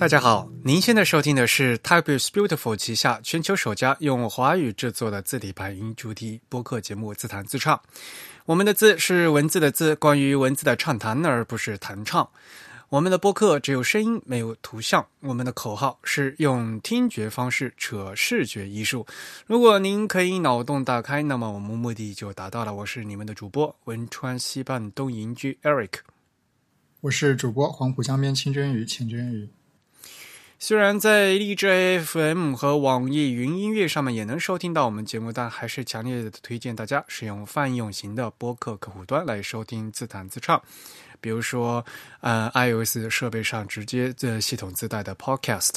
大家好，您现在收听的是 Type is Beautiful 旗下全球首家用华语制作的字体排音主题播客节目《自弹自唱》。我们的字是文字的字，关于文字的畅谈，而不是弹唱。我们的播客只有声音，没有图像。我们的口号是用听觉方式扯视觉艺术。如果您可以脑洞大开，那么我们目的就达到了。我是你们的主播汶川西半东营居 Eric，我是主播黄浦江边清蒸鱼钱真鱼。虽然在荔枝 FM 和网易云音乐上面也能收听到我们节目，但还是强烈的推荐大家使用泛用型的播客客户端来收听自弹自唱。比如说，呃，iOS 设备上直接这系统自带的 Podcast。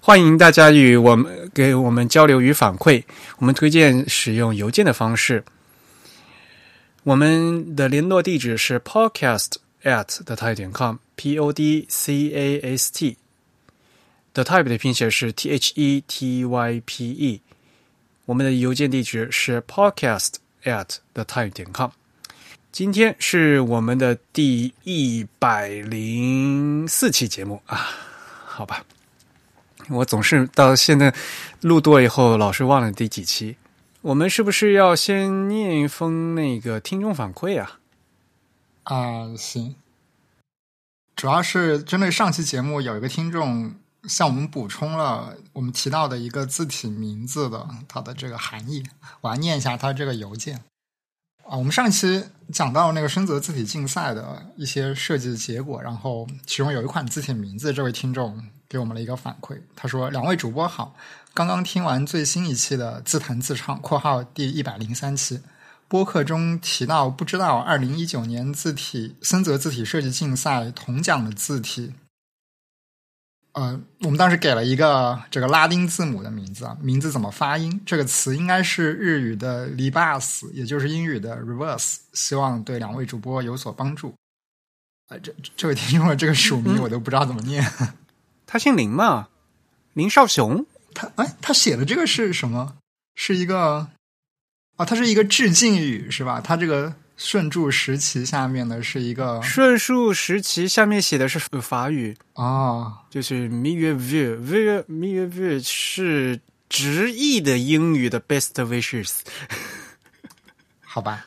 欢迎大家与我们给我们交流与反馈。我们推荐使用邮件的方式。我们的联络地址是 podcast at the type 点 com，p o d c a s t。The Type 的拼写是 T H E T Y P E，我们的邮件地址是 podcast at the type 点 com。今天是我们的第一百零四期节目啊，好吧，我总是到现在录多以后，老是忘了第几期。我们是不是要先念一封那个听众反馈啊？啊，行，主要是针对上期节目有一个听众。向我们补充了我们提到的一个字体名字的它的这个含义，我来念一下它这个邮件啊。我们上期讲到那个深泽字体竞赛的一些设计结果，然后其中有一款字体名字，这位听众给我们了一个反馈，他说：“两位主播好，刚刚听完最新一期的自弹自唱（括号第一百零三期）播客中提到，不知道二零一九年字体深泽字体设计竞赛铜奖的字体。”呃，我们当时给了一个这个拉丁字母的名字啊，名字怎么发音？这个词应该是日语的 “libas”，也就是英语的 “reverse”。希望对两位主播有所帮助。呃，这这位听众的这个署名我都不知道怎么念。他姓林嘛？林少雄？他哎，他写的这个是什么？是一个啊，他是一个致敬语是吧？他这个。顺柱石旗下面的是一个顺树石旗下面写的是法语。啊，就是 “mieux vu”，“vu” mieux vu 是直译的英语的 “best wishes”，好吧？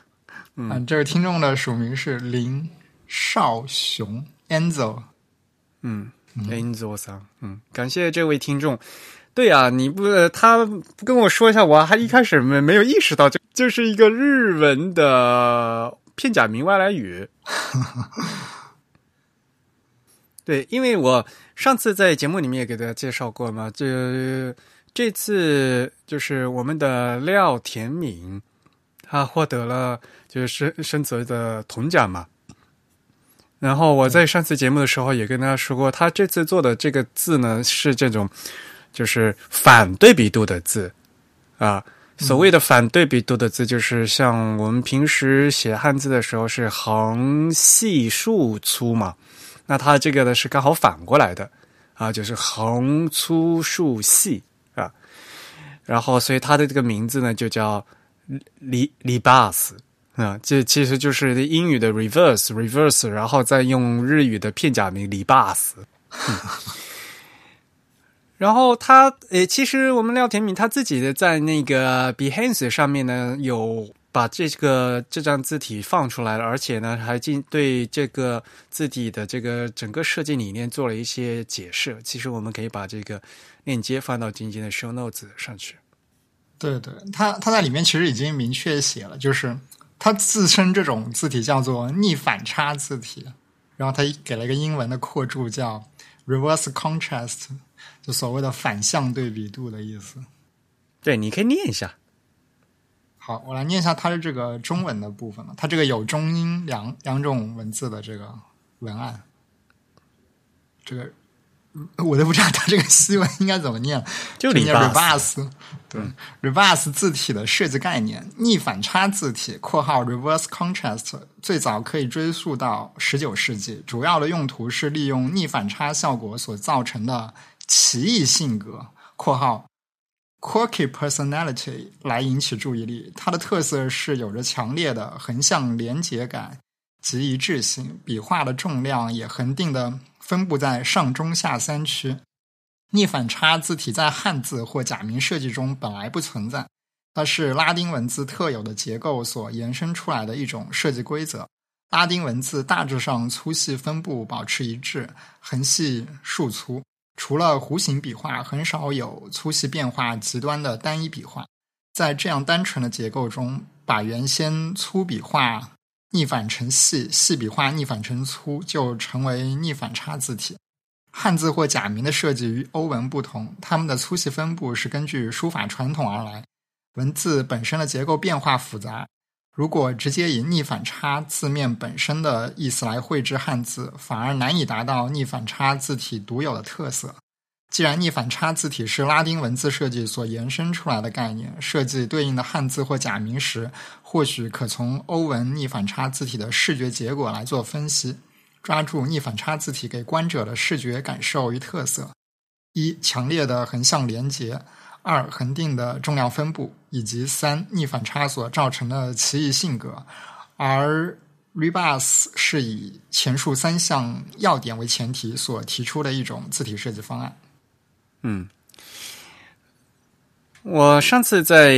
嗯，这位听众的署名是林少雄。Enzo，嗯，Enzo 桑，嗯，感谢这位听众。对呀，你不他不跟我说一下，我还一开始没没有意识到，就就是一个日文的片假名外来语。对，因为我上次在节目里面也给大家介绍过嘛，这这次就是我们的廖田敏，他获得了就是深深泽的铜奖嘛。然后我在上次节目的时候也跟大家说过，他这次做的这个字呢是这种。就是反对比度的字，啊，所谓的反对比度的字，就是像我们平时写汉字的时候是横细竖粗嘛，那它这个呢是刚好反过来的，啊，就是横粗竖细啊，然后所以它的这个名字呢就叫里里巴斯啊，这其实就是英语的 reverse reverse，然后再用日语的片假名里巴斯。然后他，诶，其实我们廖田敏他自己的在那个 Behance 上面呢，有把这个这张字体放出来了，而且呢，还进对这个字体的这个整个设计理念做了一些解释。其实我们可以把这个链接放到今天的 Show Notes 上去。对对，他他在里面其实已经明确写了，就是他自称这种字体叫做逆反差字体，然后他给了一个英文的扩注叫 Reverse Contrast。就所谓的反向对比度的意思，对，你可以念一下。好，我来念一下它的这个中文的部分了。它这个有中英两两种文字的这个文案，这个我都不知道它这个西文应该怎么念，就念 reverse。对，reverse 字体的设计概念，逆反差字体（括号 reverse contrast） 最早可以追溯到十九世纪，主要的用途是利用逆反差效果所造成的。奇异性格（括号 quirky personality） 来引起注意力。它的特色是有着强烈的横向连结感，极一致性，笔画的重量也恒定的分布在上中下三区。逆反差字体在汉字或假名设计中本来不存在，它是拉丁文字特有的结构所延伸出来的一种设计规则。拉丁文字大致上粗细分布保持一致，横细竖粗，除了弧形笔画，很少有粗细变化极端的单一笔画。在这样单纯的结构中，把原先粗笔画逆反成细，细笔画逆反成粗，就成为逆反差字体。汉字或假名的设计与欧文不同，它们的粗细分布是根据书法传统而来，文字本身的结构变化复杂。如果直接以逆反差字面本身的意思来绘制汉字，反而难以达到逆反差字体独有的特色。既然逆反差字体是拉丁文字设计所延伸出来的概念，设计对应的汉字或假名时，或许可从欧文逆反差字体的视觉结果来做分析，抓住逆反差字体给观者的视觉感受与特色：一、强烈的横向连结。二恒定的重量分布，以及三逆反差所造成的奇异性格，而 Rebus 是以前述三项要点为前提所提出的一种字体设计方案。嗯，我上次在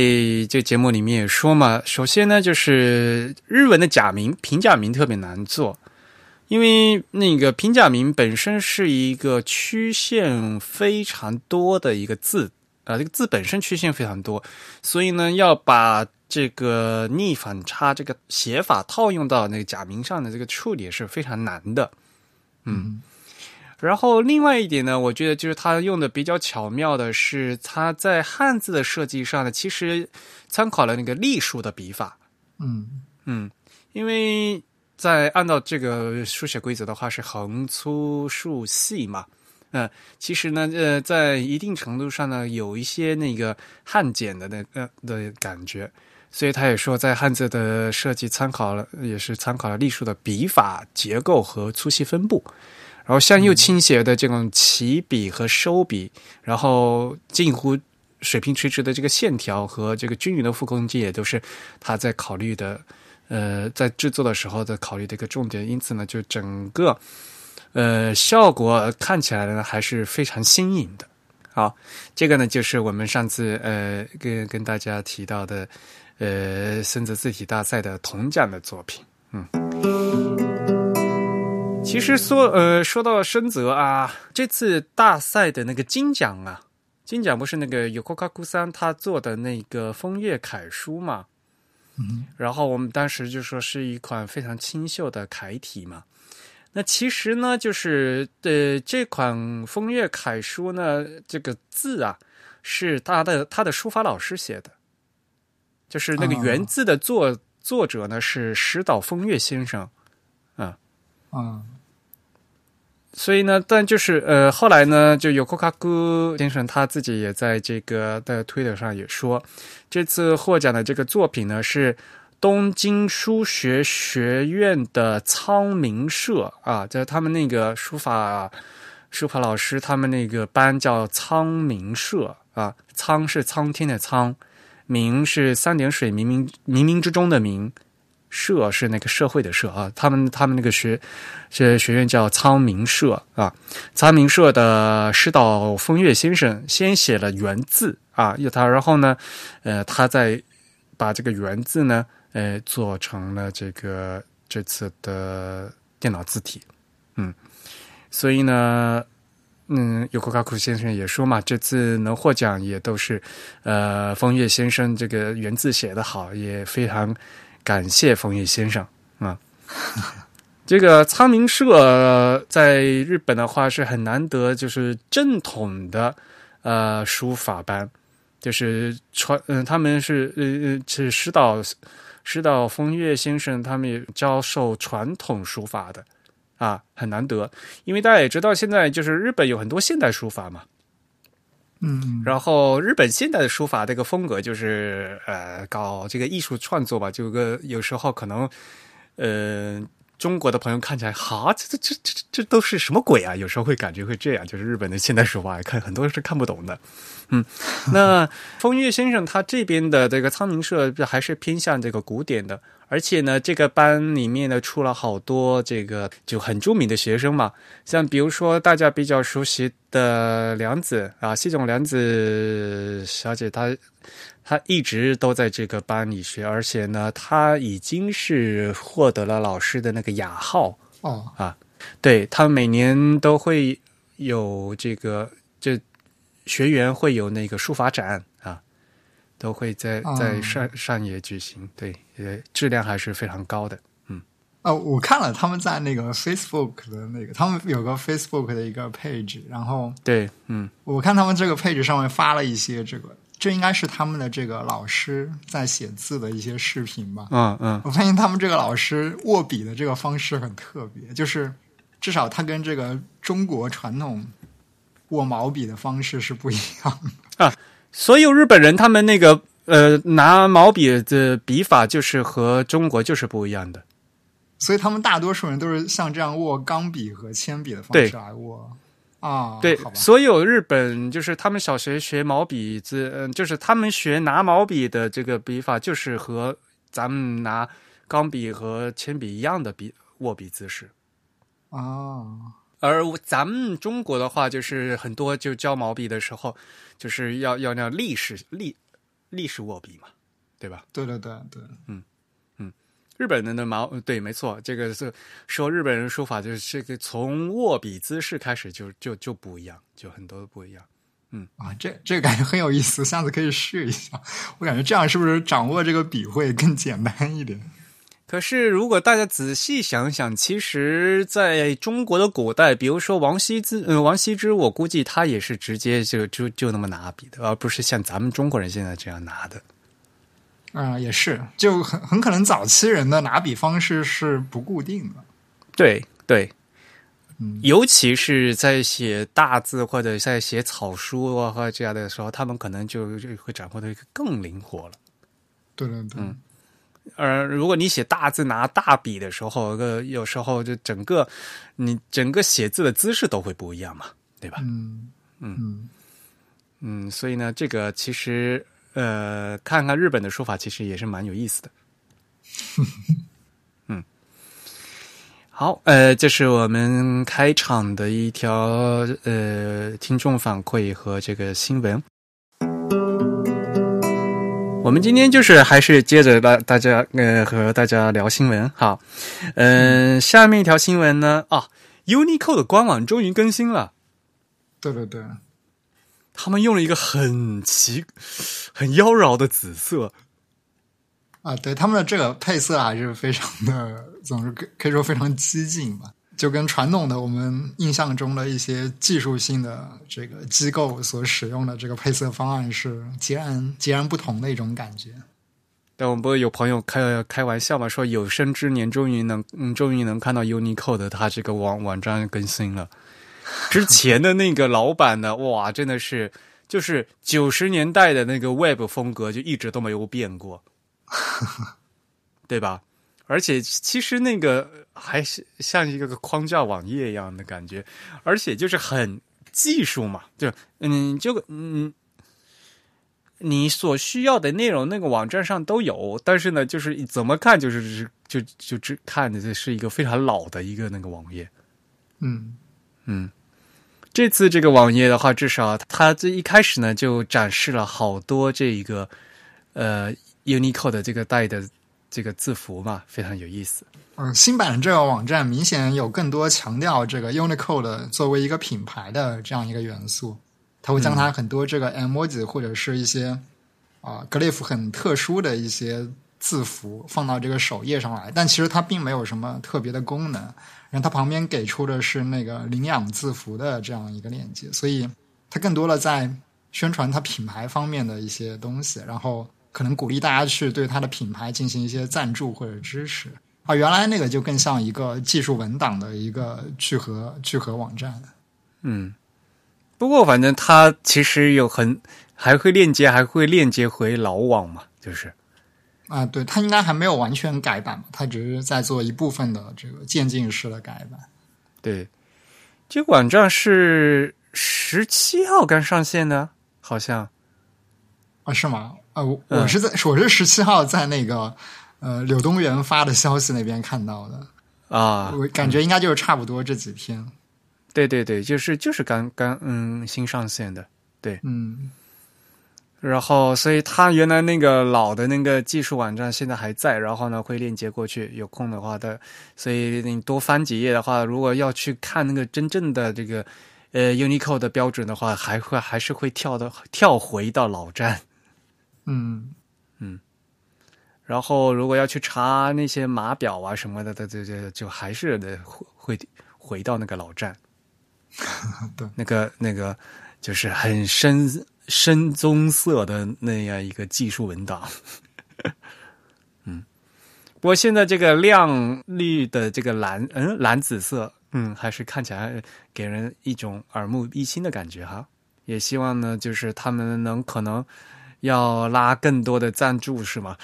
这节目里面也说嘛，首先呢，就是日文的假名平假名特别难做，因为那个平假名本身是一个曲线非常多的一个字。啊，这个字本身曲线非常多，所以呢，要把这个逆反差这个写法套用到那个假名上的这个处理是非常难的。嗯，然后另外一点呢，我觉得就是他用的比较巧妙的是，他在汉字的设计上呢，其实参考了那个隶书的笔法。嗯嗯，因为在按照这个书写规则的话，是横粗竖细嘛。嗯，其实呢，呃，在一定程度上呢，有一些那个汉简的那呃的感觉，所以他也说，在汉字的设计参考了，也是参考了隶书的笔法、结构和粗细分布，然后向右倾斜的这种起笔和收笔，然后近乎水平垂直的这个线条和这个均匀的复空间，也都是他在考虑的，呃，在制作的时候的考虑的一个重点。因此呢，就整个。呃，效果看起来呢还是非常新颖的。好，这个呢就是我们上次呃跟跟大家提到的呃森泽字体大赛的铜奖的作品。嗯，其实说呃说到深泽啊，这次大赛的那个金奖啊，金奖不是那个有库卡库三他做的那个枫叶楷书嘛？嗯，然后我们当时就说是一款非常清秀的楷体嘛。那其实呢，就是呃，这款风月楷书呢，这个字啊，是他的他的书法老师写的，就是那个原字的作作者呢是石岛风月先生，啊嗯，所以呢，但就是呃，后来呢，就有库卡古先生他自己也在这个的推特上也说，这次获奖的这个作品呢是。东京书学学院的苍明社啊，在他们那个书法书法老师，他们那个班叫苍明社啊。苍是苍天的苍，明是三点水冥冥冥冥之中的冥，社是那个社会的社啊。他们他们那个学学学院叫苍明社啊。苍明社的师岛风月先生先写了原字啊，又他，然后呢，呃，他再把这个原字呢。呃，做成了这个这次的电脑字体，嗯，所以呢，嗯，有国卡库先生也说嘛，这次能获奖也都是呃，风月先生这个原字写的好，也非常感谢风月先生啊。这个苍明社在日本的话是很难得，就是正统的呃书法班，就是传嗯，他们是呃呃是师导。石岛风月先生他们也教授传统书法的，啊，很难得，因为大家也知道，现在就是日本有很多现代书法嘛，嗯，然后日本现代的书法这个风格就是呃，搞这个艺术创作吧，就个有时候可能呃中国的朋友看起来，哈，这这这这这都是什么鬼啊？有时候会感觉会这样，就是日本的现代书法，看很多人是看不懂的。嗯，那风月先生他这边的这个苍宁社还是偏向这个古典的，而且呢，这个班里面呢出了好多这个就很著名的学生嘛，像比如说大家比较熟悉的梁子啊，西冢梁子小姐，她她一直都在这个班里学，而且呢，他已经是获得了老师的那个雅号哦，啊，对他每年都会有这个这。学员会有那个书法展啊，都会在在上上野举行，对，呃，质量还是非常高的，嗯。哦，我看了他们在那个 Facebook 的那个，他们有个 Facebook 的一个 page，然后对，嗯，我看他们这个 page 上面发了一些这个，这应该是他们的这个老师在写字的一些视频吧，嗯嗯。我发现他们这个老师握笔的这个方式很特别，就是至少他跟这个中国传统。握毛笔的方式是不一样的啊！所有日本人他们那个呃拿毛笔的笔法就是和中国就是不一样的，所以他们大多数人都是像这样握钢笔和铅笔的方式来握啊。对，所有日本就是他们小学学毛笔字，嗯，就是他们学拿毛笔的这个笔法，就是和咱们拿钢笔和铅笔一样的笔握笔姿势啊。而咱们中国的话，就是很多就教毛笔的时候，就是要要那立式立立式握笔嘛，对吧？对对对对，嗯嗯，日本人的毛对，没错，这个是说日本人书法就是这个从握笔姿势开始就就就不一样，就很多不一样。嗯啊，这这个感觉很有意思，下次可以试一下。我感觉这样是不是掌握这个笔会更简单一点？可是，如果大家仔细想想，其实在中国的古代，比如说王羲之，嗯，王羲之，我估计他也是直接就就就那么拿笔的，而不是像咱们中国人现在这样拿的。啊，也是，就很很可能早期人的拿笔方式是不固定的。对对，嗯，尤其是在写大字或者在写草书啊或这样的时候，他们可能就就会掌握的更灵活了。对对对。而如果你写大字拿大笔的时候，个有时候就整个你整个写字的姿势都会不一样嘛，对吧？嗯嗯嗯，所以呢，这个其实呃，看看日本的说法，其实也是蛮有意思的。嗯，好，呃，这是我们开场的一条呃听众反馈和这个新闻。我们今天就是还是接着大大家呃和大家聊新闻哈，嗯，下面一条新闻呢啊，Unicode 的官网终于更新了，对对对，他们用了一个很奇、很妖娆的紫色啊，对他们的这个配色还是非常的，总是可可以说非常激进吧。就跟传统的我们印象中的一些技术性的这个机构所使用的这个配色方案是截然截然不同的一种感觉。但我们不是有朋友开开玩笑嘛，说有生之年终于能嗯终于能看到 Unicode 它这个网网站更新了。之前的那个老板呢，哇，真的是就是九十年代的那个 Web 风格就一直都没有变过，对吧？而且其实那个还是像一个个框架网页一样的感觉，而且就是很技术嘛，就嗯，就嗯，你所需要的内容那个网站上都有，但是呢，就是怎么看就是就就只看的这是一个非常老的一个那个网页，嗯。嗯，这次这个网页的话，至少它这一开始呢就展示了好多这一个呃 Unicode 的这个带的。这个字符嘛，非常有意思。嗯，新版的这个网站明显有更多强调这个 Unicode 作为一个品牌的这样一个元素。它会将它很多这个 emoji 或者是一些啊 glyph 很特殊的一些字符放到这个首页上来，但其实它并没有什么特别的功能。它旁边给出的是那个领养字符的这样一个链接，所以它更多的在宣传它品牌方面的一些东西。然后。可能鼓励大家去对它的品牌进行一些赞助或者支持啊，原来那个就更像一个技术文档的一个聚合聚合网站。嗯，不过反正它其实有很还会链接，还会链接回老网嘛，就是啊，对，它应该还没有完全改版嘛，它只是在做一部分的这个渐进式的改版。对，这个网站是十七号刚上线的，好像啊，是吗？啊，我是在我是十七号在那个呃柳东元发的消息那边看到的，啊，我感觉应该就是差不多这几天。对对对，就是就是刚刚嗯新上线的。对嗯然后，所以它原来那个老的那个技术网站现在还在，然后呢会链接过去，有空的话的，所以你多翻几页的话，如果要去看那个真正的这个呃 Unicode 的标准的话，还会还是会跳到跳回到老站。嗯嗯然后，如果要去查那些码表啊什么的，的这这就还是得会会回到那个老站。对，那个那个就是很深深棕色的那样一个技术文档。嗯，不过现在这个亮绿的这个蓝，嗯，蓝紫色，嗯，还是看起来给人一种耳目一新的感觉哈。也希望呢，就是他们能可能要拉更多的赞助，是吗？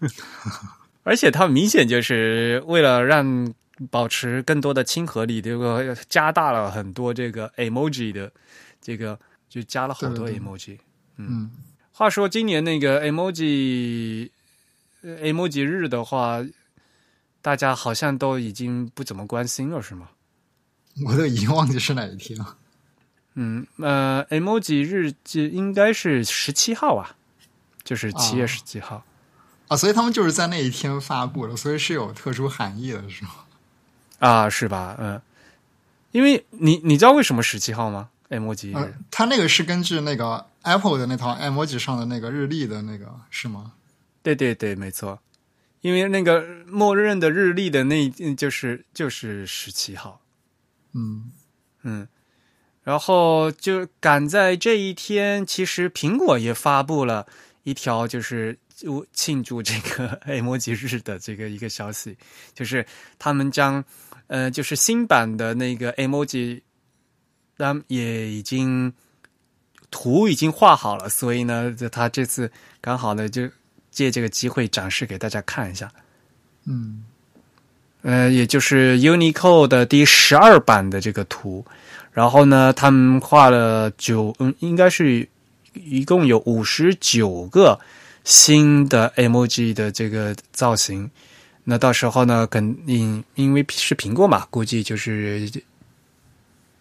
而且他明显就是为了让保持更多的亲和力，这个加大了很多这个 emoji 的这个，就加了好多 emoji。嗯话说今年那个 emoji 呃 emoji 日的话，大家好像都已经不怎么关心了，是吗？我都已经忘记是哪一天了。嗯，呃，emoji 日记应该是十七号啊，就是七月哦十七号。啊，所以他们就是在那一天发布的，所以是有特殊含义的，是吗？啊，是吧？嗯，因为你你知道为什么十七号吗？emoji 日、呃，它那个是根据那个 Apple 的那套 emoji 上的那个日历的那个是吗？对对对，没错，因为那个默认的日历的那就是就是十七号，嗯嗯，然后就赶在这一天，其实苹果也发布了一条就是就庆祝这个 emoji 日的这个一个消息，就是他们将呃就是新版的那个 emoji，他们也已经图已经画好了，所以呢，这他这次刚好呢就借这个机会展示给大家看一下。嗯呃，也就是 Unicode 的第十二版的这个图，然后呢，他们画了九，嗯，应该是一共有五十九个新的 emoji 的这个造型。那到时候呢，肯定因为是苹果嘛，估计就是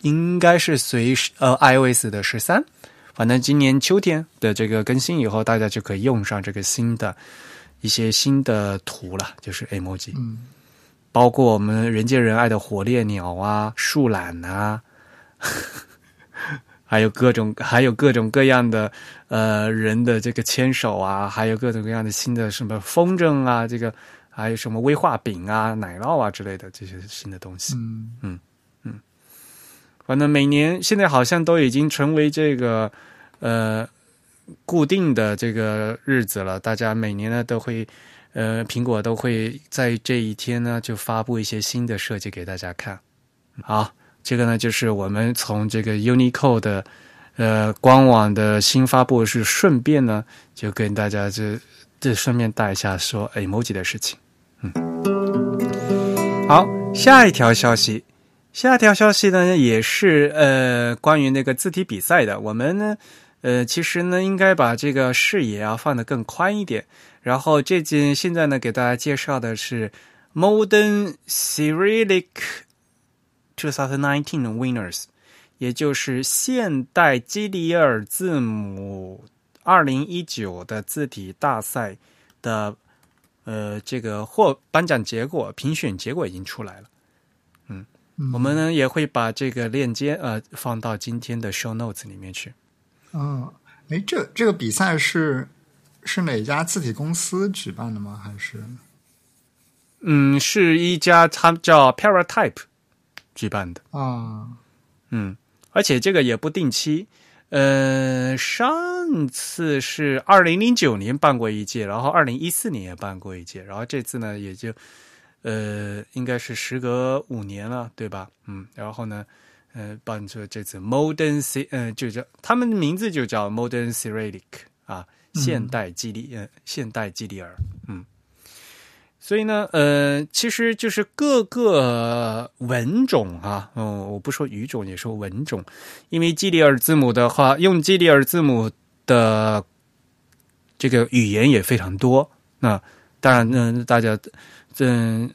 应该是随呃 iOS 的十三，反正今年秋天的这个更新以后，大家就可以用上这个新的一些新的图了，就是 emoji。嗯包括我们人见人爱的火烈鸟啊、树懒啊，还有各种还有各种各样的呃人的这个牵手啊，还有各种各样的新的什么风筝啊，这个还有什么威化饼啊、奶酪啊之类的这些新的东西。嗯反正每年现在好像都已经成为这个呃固定的这个日子了，大家每年呢都会呃苹果都会在这一天呢就发布一些新的设计给大家看。好，这个呢就是我们从这个 Unicode 的呃官网的新发布是顺便呢就跟大家这这顺便带一下说 emoji 的事情。嗯，好，下一条消息。下条消息呢，也是呃关于那个字体比赛的。我们呢，呃，其实呢，应该把这个视野啊放得更宽一点。然后这件现在呢，给大家介绍的是 Modern Cyrillic 2019 Winners，也就是现代基里尔字母2019的字体大赛的呃这个获颁奖结果、评选结果已经出来了。嗯我们呢也会把这个链接呃放到今天的 show notes 里面去。嗯，哎，这这个比赛是是哪家字体公司举办的吗？还是嗯，是一家他叫 Paratype 举办的。啊？嗯，而且这个也不定期。呃，上次是二零零九年办过一届，然后二零一四年也办过一届，然后这次呢也就呃应该是时隔五年了，对吧？嗯，然后呢，呃，办出这次 Modern C，呃，就叫他们的名字就叫 Modern Cyrillic 啊，现代基里呃现代基里尔，嗯。所以呢，呃，其实就是各个文种啊，嗯，我不说语种，也说文种，因为基里尔字母的话，用基里尔字母的这个语言也非常多。那当然，嗯，大家，嗯，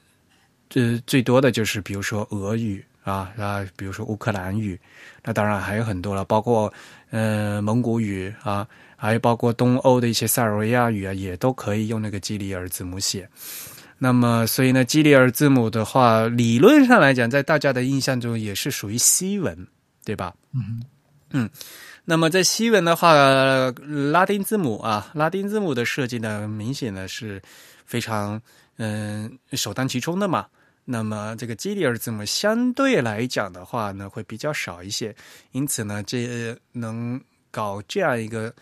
这最多的就是比如说俄语啊啊，比如说乌克兰语，那当然还有很多了，包括呃蒙古语啊，还有包括东欧的一些塞尔维亚语啊，也都可以用那个基里尔字母写。那么，所以呢，基里尔字母的话，理论上来讲，在大家的印象中也是属于西文，对吧？嗯嗯。那么在西文的话，拉丁字母啊，拉丁字母的设计呢，明显呢是非常嗯首当其冲的嘛。那么这个基里尔字母相对来讲的话呢，会比较少一些，因此呢，这能搞这样一个。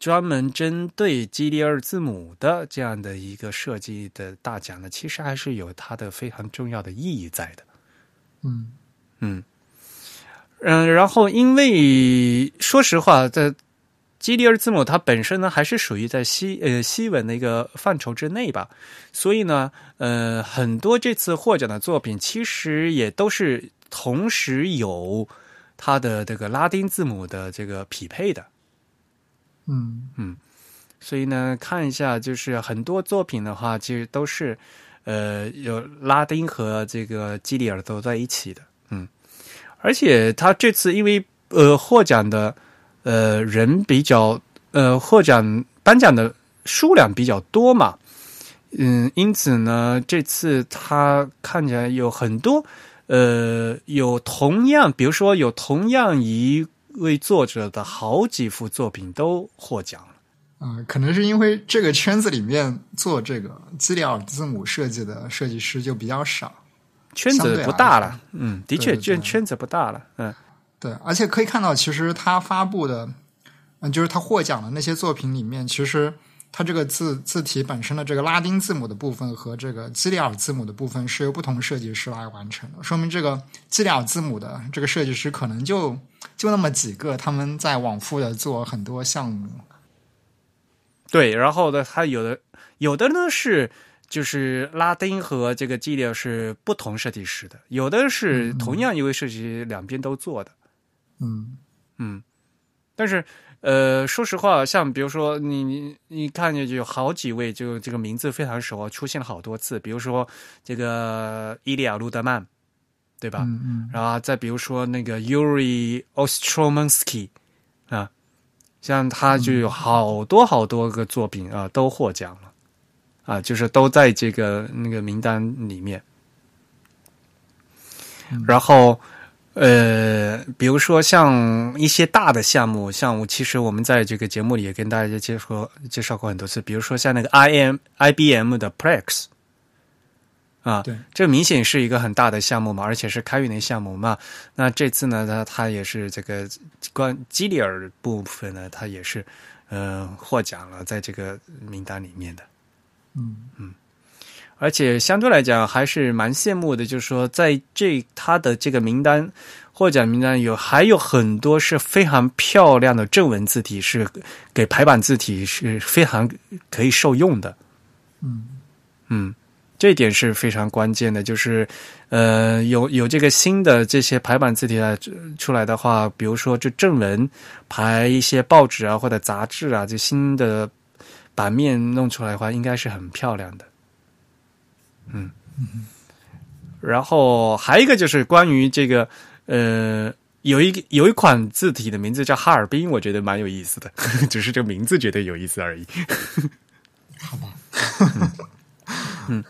专门针对基里尔字母的这样的一个设计的大奖呢，其实还是有它的非常重要的意义在的。嗯嗯嗯，然后因为说实话，在基里尔字母它本身呢，还是属于在西呃西文的一个范畴之内吧，所以呢，呃，很多这次获奖的作品其实也都是同时有它的这个拉丁字母的这个匹配的。嗯。嗯，所以呢，看一下，就是很多作品的话，其实都是，呃，有拉丁和这个基里尔都在一起的，嗯，而且他这次因为呃获奖的呃人比较呃获奖颁奖的数量比较多嘛，嗯，因此呢，这次他看起来有很多呃有同样，比如说有同样一。位作者的好几幅作品都获奖了，嗯，可能是因为这个圈子里面做这个基里尔字母设计的设计师就比较少，圈子不大了。嗯，的确圈圈子不大了。嗯，对，而且可以看到，其实他发布的，嗯，就是他获奖的那些作品里面，其实。他这个字字体本身的这个拉丁字母的部分和这个基里尔字母的部分是由不同设计师来完成的，说明这个基里尔字母的这个设计师可能就就那么几个，他们在往复的做很多项目。对，然后呢，他有的有的呢是就是拉丁和这个基里尔是不同设计师的，有的是同样一位设计师两边都做的。嗯嗯，但是。呃，说实话，像比如说你你你看见就有好几位，就这个名字非常熟啊，出现了好多次。比如说这个伊利亚·路德曼，对吧？嗯嗯。然后再比如说那个 Yuri Ostromansky 啊，像他就有好多好多个作品啊，都获奖了啊，就是都在这个那个名单里面。然后。呃，比如说像一些大的项目，像我其实我们在这个节目里也跟大家介绍介绍过很多次。比如说像那个 I M I B M 的 Plex 啊，对，这明显是一个很大的项目嘛，而且是开源的项目嘛。那这次呢，它它也是这个关基里尔部分呢，它也是呃获奖了，在这个名单里面的。嗯嗯。而且相对来讲还是蛮羡慕的，就是说，在这他的这个名单获奖名单有还有很多是非常漂亮的正文字体，是给排版字体是非常可以受用的。嗯嗯，这一点是非常关键的，就是呃，有有这个新的这些排版字体啊出来的话，比如说这正文排一些报纸啊或者杂志啊，这新的版面弄出来的话，应该是很漂亮的。嗯，然后还有一个就是关于这个，呃，有一个有一款字体的名字叫哈尔滨，我觉得蛮有意思的，只是这个名字觉得有意思而已。好吧，嗯，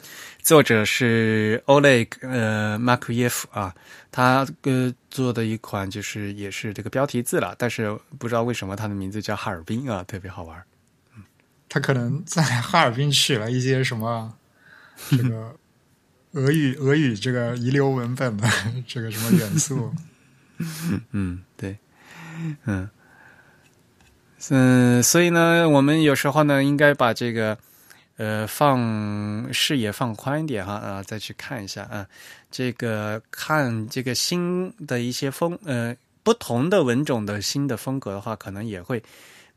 作者是 Oleg 呃 m a k 耶夫啊，他呃做的一款就是也是这个标题字了，但是不知道为什么他的名字叫哈尔滨啊，特别好玩。嗯，他可能在哈尔滨取了一些什么。这个俄语，俄语这个遗留文本的这个什么元素？嗯，对，嗯，嗯，所以呢，我们有时候呢，应该把这个呃放视野放宽一点哈啊，再去看一下啊，这个看这个新的一些风呃不同的文种的新的风格的话，可能也会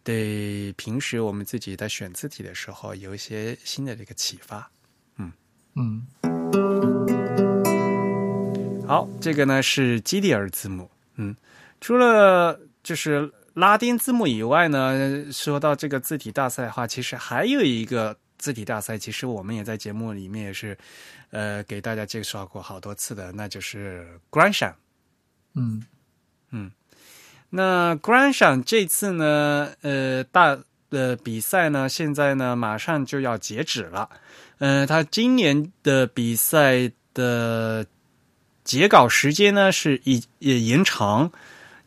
对平时我们自己在选字体的时候有一些新的这个启发。嗯好，这个呢是基里尔字母。嗯，除了就是拉丁字母以外呢，说到这个字体大赛的话，其实还有一个字体大赛，其实我们也在节目里面也是呃给大家介绍过好多次的，那就是 Grandson。嗯那 Grandson 这次呢，呃，大的比赛呢，现在呢马上就要截止了。呃，他今年的比赛的截稿时间呢是已也延长，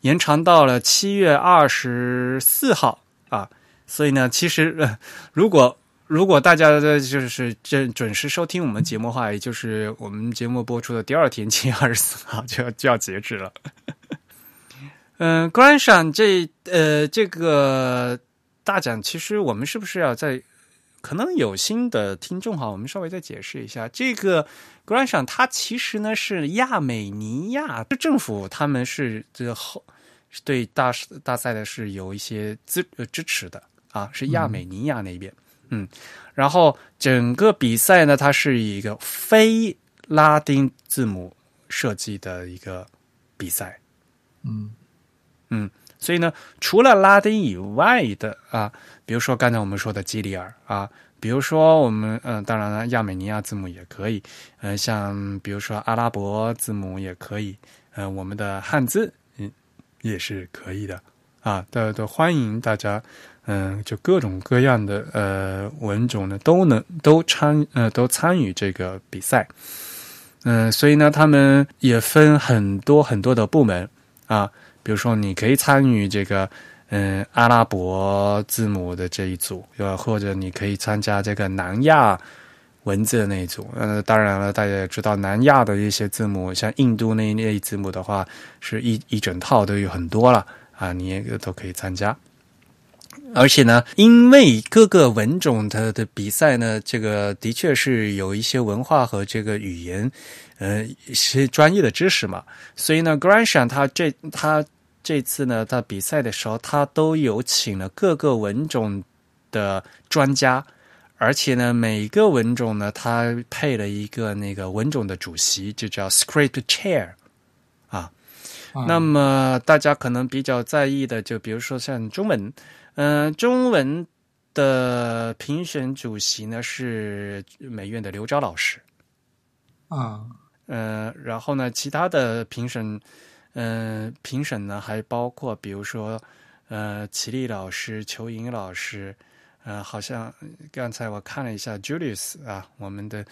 延长到了七月二十四号啊。所以呢，其实、呃、如果如果大家的就是准准时收听我们节目的话，也就是我们节目播出的第二天，七月二十四号就要就要截止了。嗯、g r a n d s o n 这呃这个大奖，其实我们是不是要在可能有新的听众哈，我们稍微再解释一下，这个 Grant 上它其实呢是亚美尼亚政府，他们是这个后对大大赛的是有一些支呃支持的啊，是亚美尼亚那边，嗯然后整个比赛呢，它是以一个非拉丁字母设计的一个比赛，嗯。嗯所以呢，除了拉丁以外的啊，比如说刚才我们说的基里尔啊，比如说我们嗯、当然了，亚美尼亚字母也可以，嗯、像比如说阿拉伯字母也可以，嗯、我们的汉字嗯也是可以的啊，都都欢迎大家，嗯、就各种各样的呃文种呢都能都参呃都参与这个比赛，嗯、所以呢，他们也分很多很多的部门啊。比如说，你可以参与这个嗯阿拉伯字母的这一组，呃，或者你可以参加这个南亚文字的那一组。呃，当然了，大家也知道南亚的一些字母，像印度那一类字母的话，是一一整套都有很多了啊，你也都可以参加。而且呢，因为各个文种它的比赛呢，这个的确是有一些文化和这个语言，呃，一些专业的知识嘛，所以呢 g r a n s h a n 他这他这次呢，他比赛的时候，他都有请了各个文种的专家，而且呢，每个文种呢，他配了一个那个文种的主席，就叫 script chair。啊那么大家可能比较在意的，就比如说像中文，嗯、中文的评审主席呢是美院的刘钊老师，啊。呃，然后呢，其他的评审，嗯、评审呢还包括比如说，呃，齐力老师、裘莹老师，呃，好像刚才我看了一下 Julius 啊，我们的，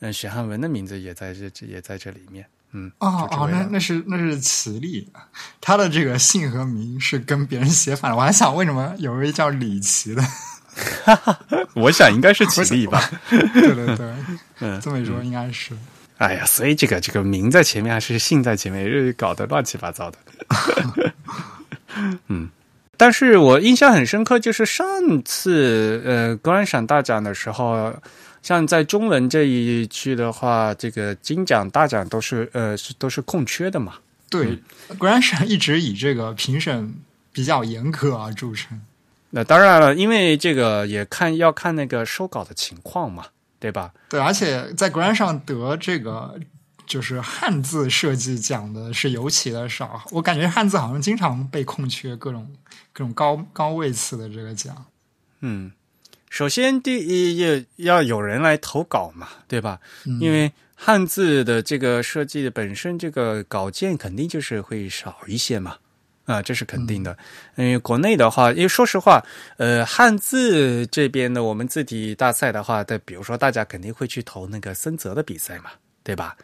嗯、许汉文的名字也在这这也在这里面，嗯，哦哦，那那是那是齐力，他的这个姓和名是跟别人写反了。我还想为什么有一位叫李琦的？我想应该是 齐力吧。对 对对，嗯，这么一说应该是。哎呀，所以这个这个名在前面还是姓在前面，是搞得乱七八糟的。嗯，但是我印象很深刻，就是上次呃格兰赏大奖的时候，像在中文这一区的话，这个金奖大奖都是呃是都是空缺的嘛。对 h a n 一直以这个评审比较严苛而著称。那当然了，因为这个也看要看那个收稿的情况嘛，对吧？对，而且在 n 上得这个就是汉字设计奖的是尤其的少。我感觉汉字好像经常被空缺各种各种高高位次的这个奖。嗯，首先第一也要有人来投稿嘛，对吧？嗯因为汉字的这个设计本身，这个稿件肯定就是会少一些嘛，啊，这是肯定的。因为国内的话，因为说实话，呃，汉字这边的我们字体大赛的话，的比如说大家肯定会去投那个森泽的比赛嘛，对吧？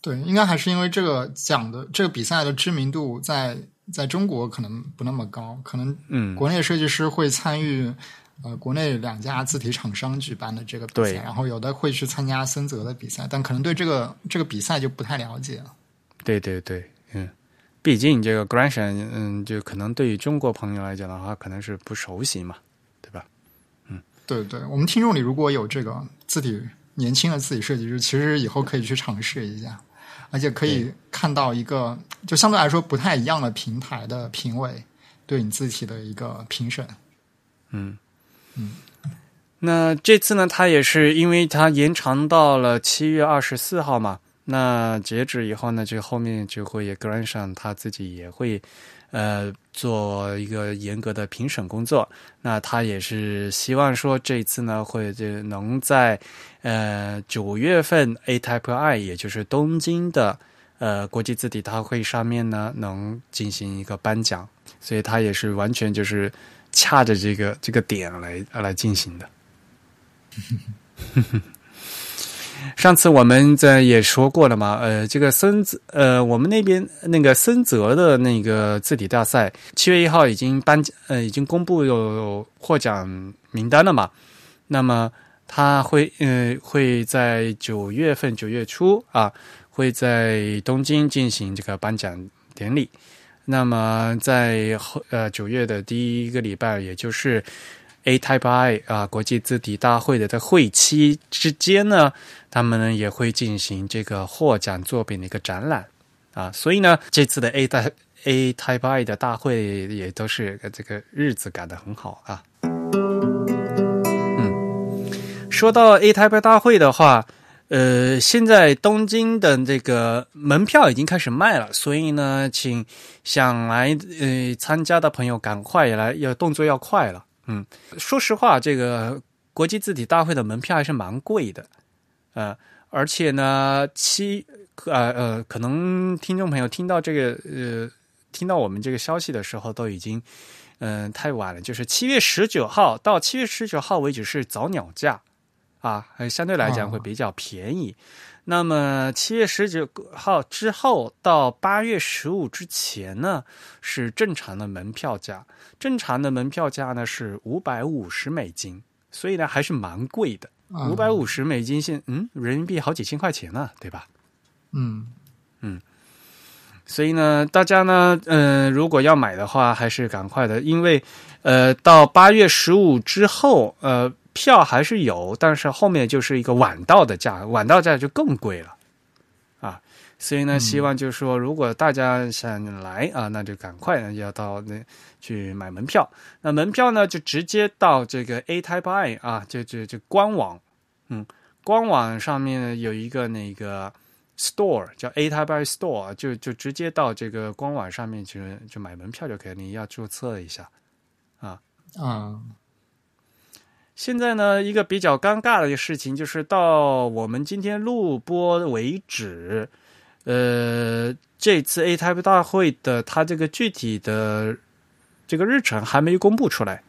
对，应该还是因为这个奖的这个比赛的知名度在在中国可能不那么高，可能嗯，国内设计师会参与呃国内两家字体厂商举办的这个比赛，然后有的会去参加森泽的比赛，但可能对这个这个比赛就不太了解了。对对对，嗯，毕竟这个 Grandson，嗯，就可能对于中国朋友来讲的话，可能是不熟悉嘛，对吧？嗯对对，我们听众里如果有这个字体年轻的字体设计师，其实以后可以去尝试一下，而且可以看到一个就相对来说不太一样的平台的评委对你字体的一个评审。嗯嗯。那这次呢，它也是因为它延长到了七月二十四号嘛。那截止以后呢，就后面就会 Grand 上他自己也会呃做一个严格的评审工作。那他也是希望说这一次呢，会就能在呃九月份 A Type I，也就是东京的呃国际字体大会上面呢，能进行一个颁奖。所以他也是完全就是掐着这个这个点来来进行的。上次我们在也说过了嘛，呃，这个森泽，呃，我们那边那个森泽的那个字体大赛，七月一号已经颁，呃，已经公布有获奖名单了嘛。那么他会，呃，会在九月份九月初啊，会在东京进行这个颁奖典礼。那么在后，呃，九月的第一个礼拜，也就是。A Type I 啊，国际字体大会的在会期之间呢，他们呢也会进行这个获奖作品的一个展览啊，所以呢，这次的 A 大 A Type I 的大会也都是这个日子赶得很好啊。嗯，说到 A Type I 大会的话，呃，现在东京的这个门票已经开始卖了，所以呢，请想来呃参加的朋友赶快来，要动作要快了。嗯，说实话，这个国际字体大会的门票还是蛮贵的，呃，而且呢，七呃呃，可能听众朋友听到这个呃，听到我们这个消息的时候，都已经嗯太晚了。就是七月十九号到七月十九号为止是早鸟价啊，相对来讲会比较便宜。那么七月十九号之后到八月十五之前呢，是正常的门票价。正常的门票价呢是五百五十美金，所以呢还是蛮贵的。五百五十美金现嗯人民币好几千块钱呢，对吧？嗯嗯，所以呢，大家呢，嗯，如果要买的话，还是赶快的，因为呃，到八月十五之后，呃。票还是有，但是后面就是一个晚到的价，晚到价就更贵了，啊，所以呢，希望就是说，如果大家想来啊，那就赶快要到那去买门票。那门票呢，就直接到这个 A Type I 啊，就就就官网，嗯，官网上面有一个那个 store 叫 A Type I Store，就就直接到这个官网上面去就买门票就可以，你要注册一下，啊啊。现在呢，一个比较尴尬的一个事情，就是到我们今天录播为止，呃，这次 A Type 大会的它这个具体的这个日程还没公布出来，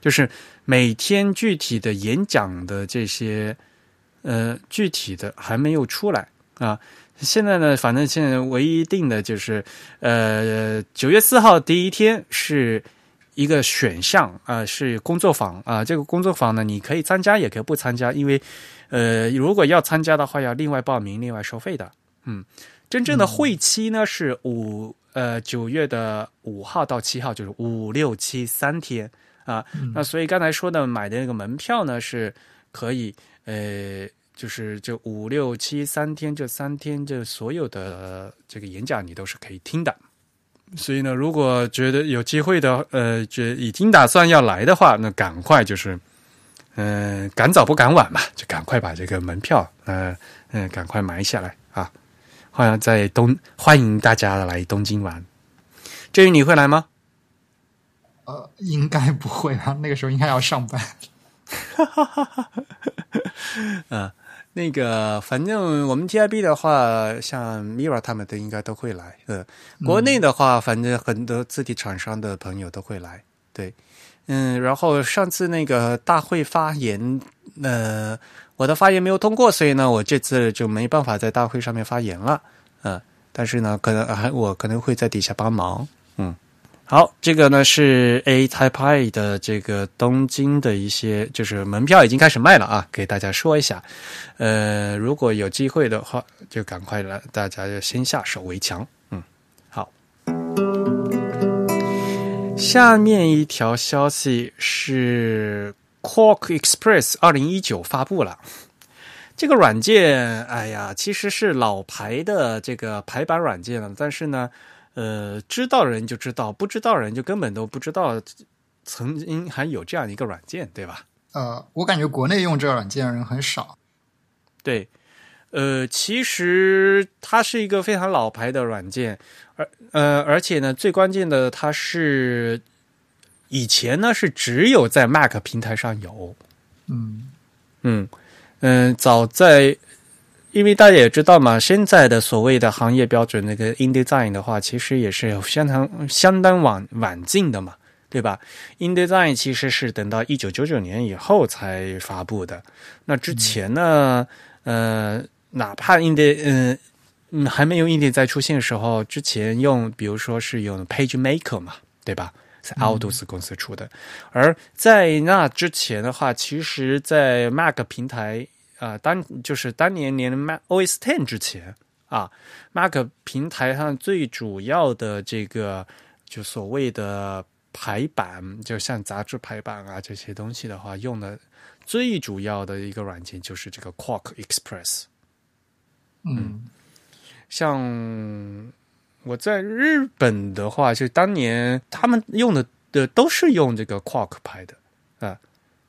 就是每天具体的演讲的这些呃具体的还没有出来啊。现在呢，反正现在唯一定的就是呃九月四号第一天是。一个选项啊是工作坊啊，这个工作坊呢，你可以参加，也可以不参加，因为呃，如果要参加的话，要另外报名，另外收费的。嗯，真正的会期呢是五呃九月的五号到七号，就是五六七三天啊。那所以刚才说的买的那个门票呢，是可以呃，就是这五六七三天这三天这所有的这个演讲你都是可以听的。所以呢，如果觉得有机会的，呃，觉已经打算要来的话，那赶快就是，嗯，赶早不赶晚嘛，就赶快把这个门票，呃，嗯，赶快买下来啊！欢迎在东，欢迎大家来东京玩。至于你会来吗？呃，应该不会啊，那个时候应该要上班。哈哈哈哈哈！嗯。那个，反正我们 TIB 的话，像 Mira 他们都应该都会来。呃，国内的话，反正很多字体厂商的朋友都会来。对，嗯，然后上次那个大会发言，呃，我的发言没有通过，所以呢，我这次就没办法在大会上面发言了。嗯，但是呢，可能还我可能会在底下帮忙。嗯。好，这个呢是 A Type I 的这个东京的一些，就是门票已经开始卖了啊，给大家说一下。呃，如果有机会的话，就赶快来，大家要先下手为强。嗯，好。下面一条消息是 Quark Express 二零一九发布了。这个软件，哎呀，其实是老牌的这个排版软件了，但是呢。呃，知道人就知道，不知道人就根本都不知道曾经还有这样一个软件，对吧？呃，我感觉国内用这个软件的人很少。对，呃，其实它是一个非常老牌的软件，而呃，而且呢，最关键的，它是以前呢是只有在 Mac 平台上有，嗯嗯嗯，早在，因为大家也知道嘛，现在的所谓的行业标准那个 InDesign 的话，其实也是相当相当晚晚进的嘛。对吧？InDesign 其实是等到一九九九年以后才发布的。那之前呢，呃，哪怕 Ind 嗯嗯还没有 InDesign 出现的时候，之前用比如说是用 PageMaker 嘛，对吧？是 Aldus 公司出的。而在那之前的话，其实，在 Mac 平台啊，当就是当年连 Mac OS Ten 之前啊，Mac 平台上最主要的这个就所谓的。排版就像杂志排版啊这些东西的话，用的最主要的一个软件就是这个 Quark Express。嗯，像我在日本的话，就当年他们用的的都是用这个 Quark 拍的啊，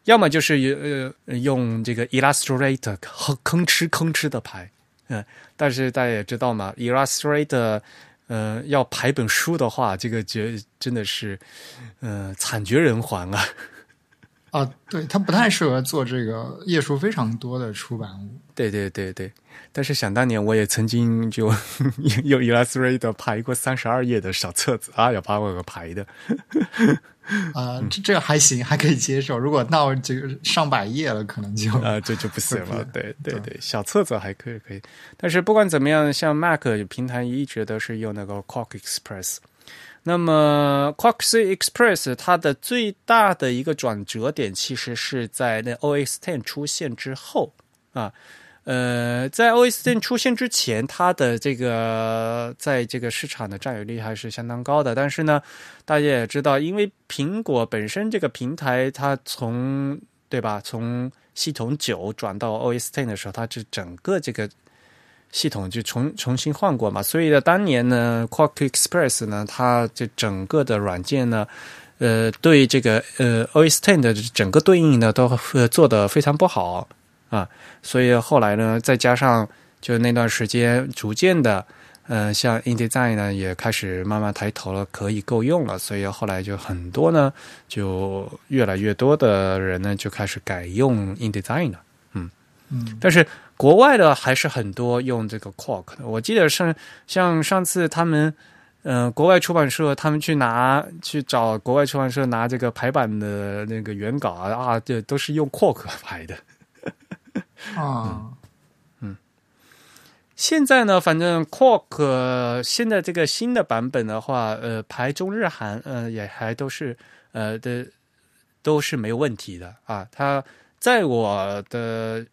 要么就是呃用这个 Illustrator 吭哧吭哧的排，嗯，但是大家也知道嘛，Illustrator。呃，要排本书的话，这个绝真的是，呃，惨绝人寰啊！啊，对，它不太适合做这个页数非常多的出版物。对对对对，但是想当年我也曾经就 用 Illustrator 排过三十二页的小册子啊，要把我给排的。啊，这这还行，还可以接受。如果到这个上百页了，可能就啊，这就不行了。对对对，小册子还可以可以。但是不管怎么样，像 Mac 平台一直都是用那个 Quark Express。那么 Quark Express 它的最大的一个转折点，其实是在那 OS Ten 出现之后啊。呃，呃在 OS Ten 出现之前，它的这个在这个市场的占有率还是相当高的。但是呢，大家也知道，因为苹果本身这个平台，它从对吧，从系统九转到 OS Ten 的时候，它这整个这个系统就重重新换过嘛。所以呢，当年呢，Quark Express 呢，它这整个的软件呢，呃，对这个呃 OS Ten 的整个对应呢，都做的非常不好。啊，所以后来呢，再加上就那段时间，逐渐的，嗯，像 InDesign 呢也开始慢慢抬头了，可以够用了。所以后来就很多呢，就越来越多的人呢就开始改用 InDesign 了。嗯嗯，但是国外的还是很多用这个 Quark 的。我记得上像上次他们，嗯，国外出版社他们去拿去找国外出版社拿这个排版的那个原稿啊啊，这都是用 Quark 排的。啊，嗯，现在呢，反正 Quark 现在这个新的版本的话，呃，排中日韩，呃，也还都是呃的都是没有问题的啊。它在我的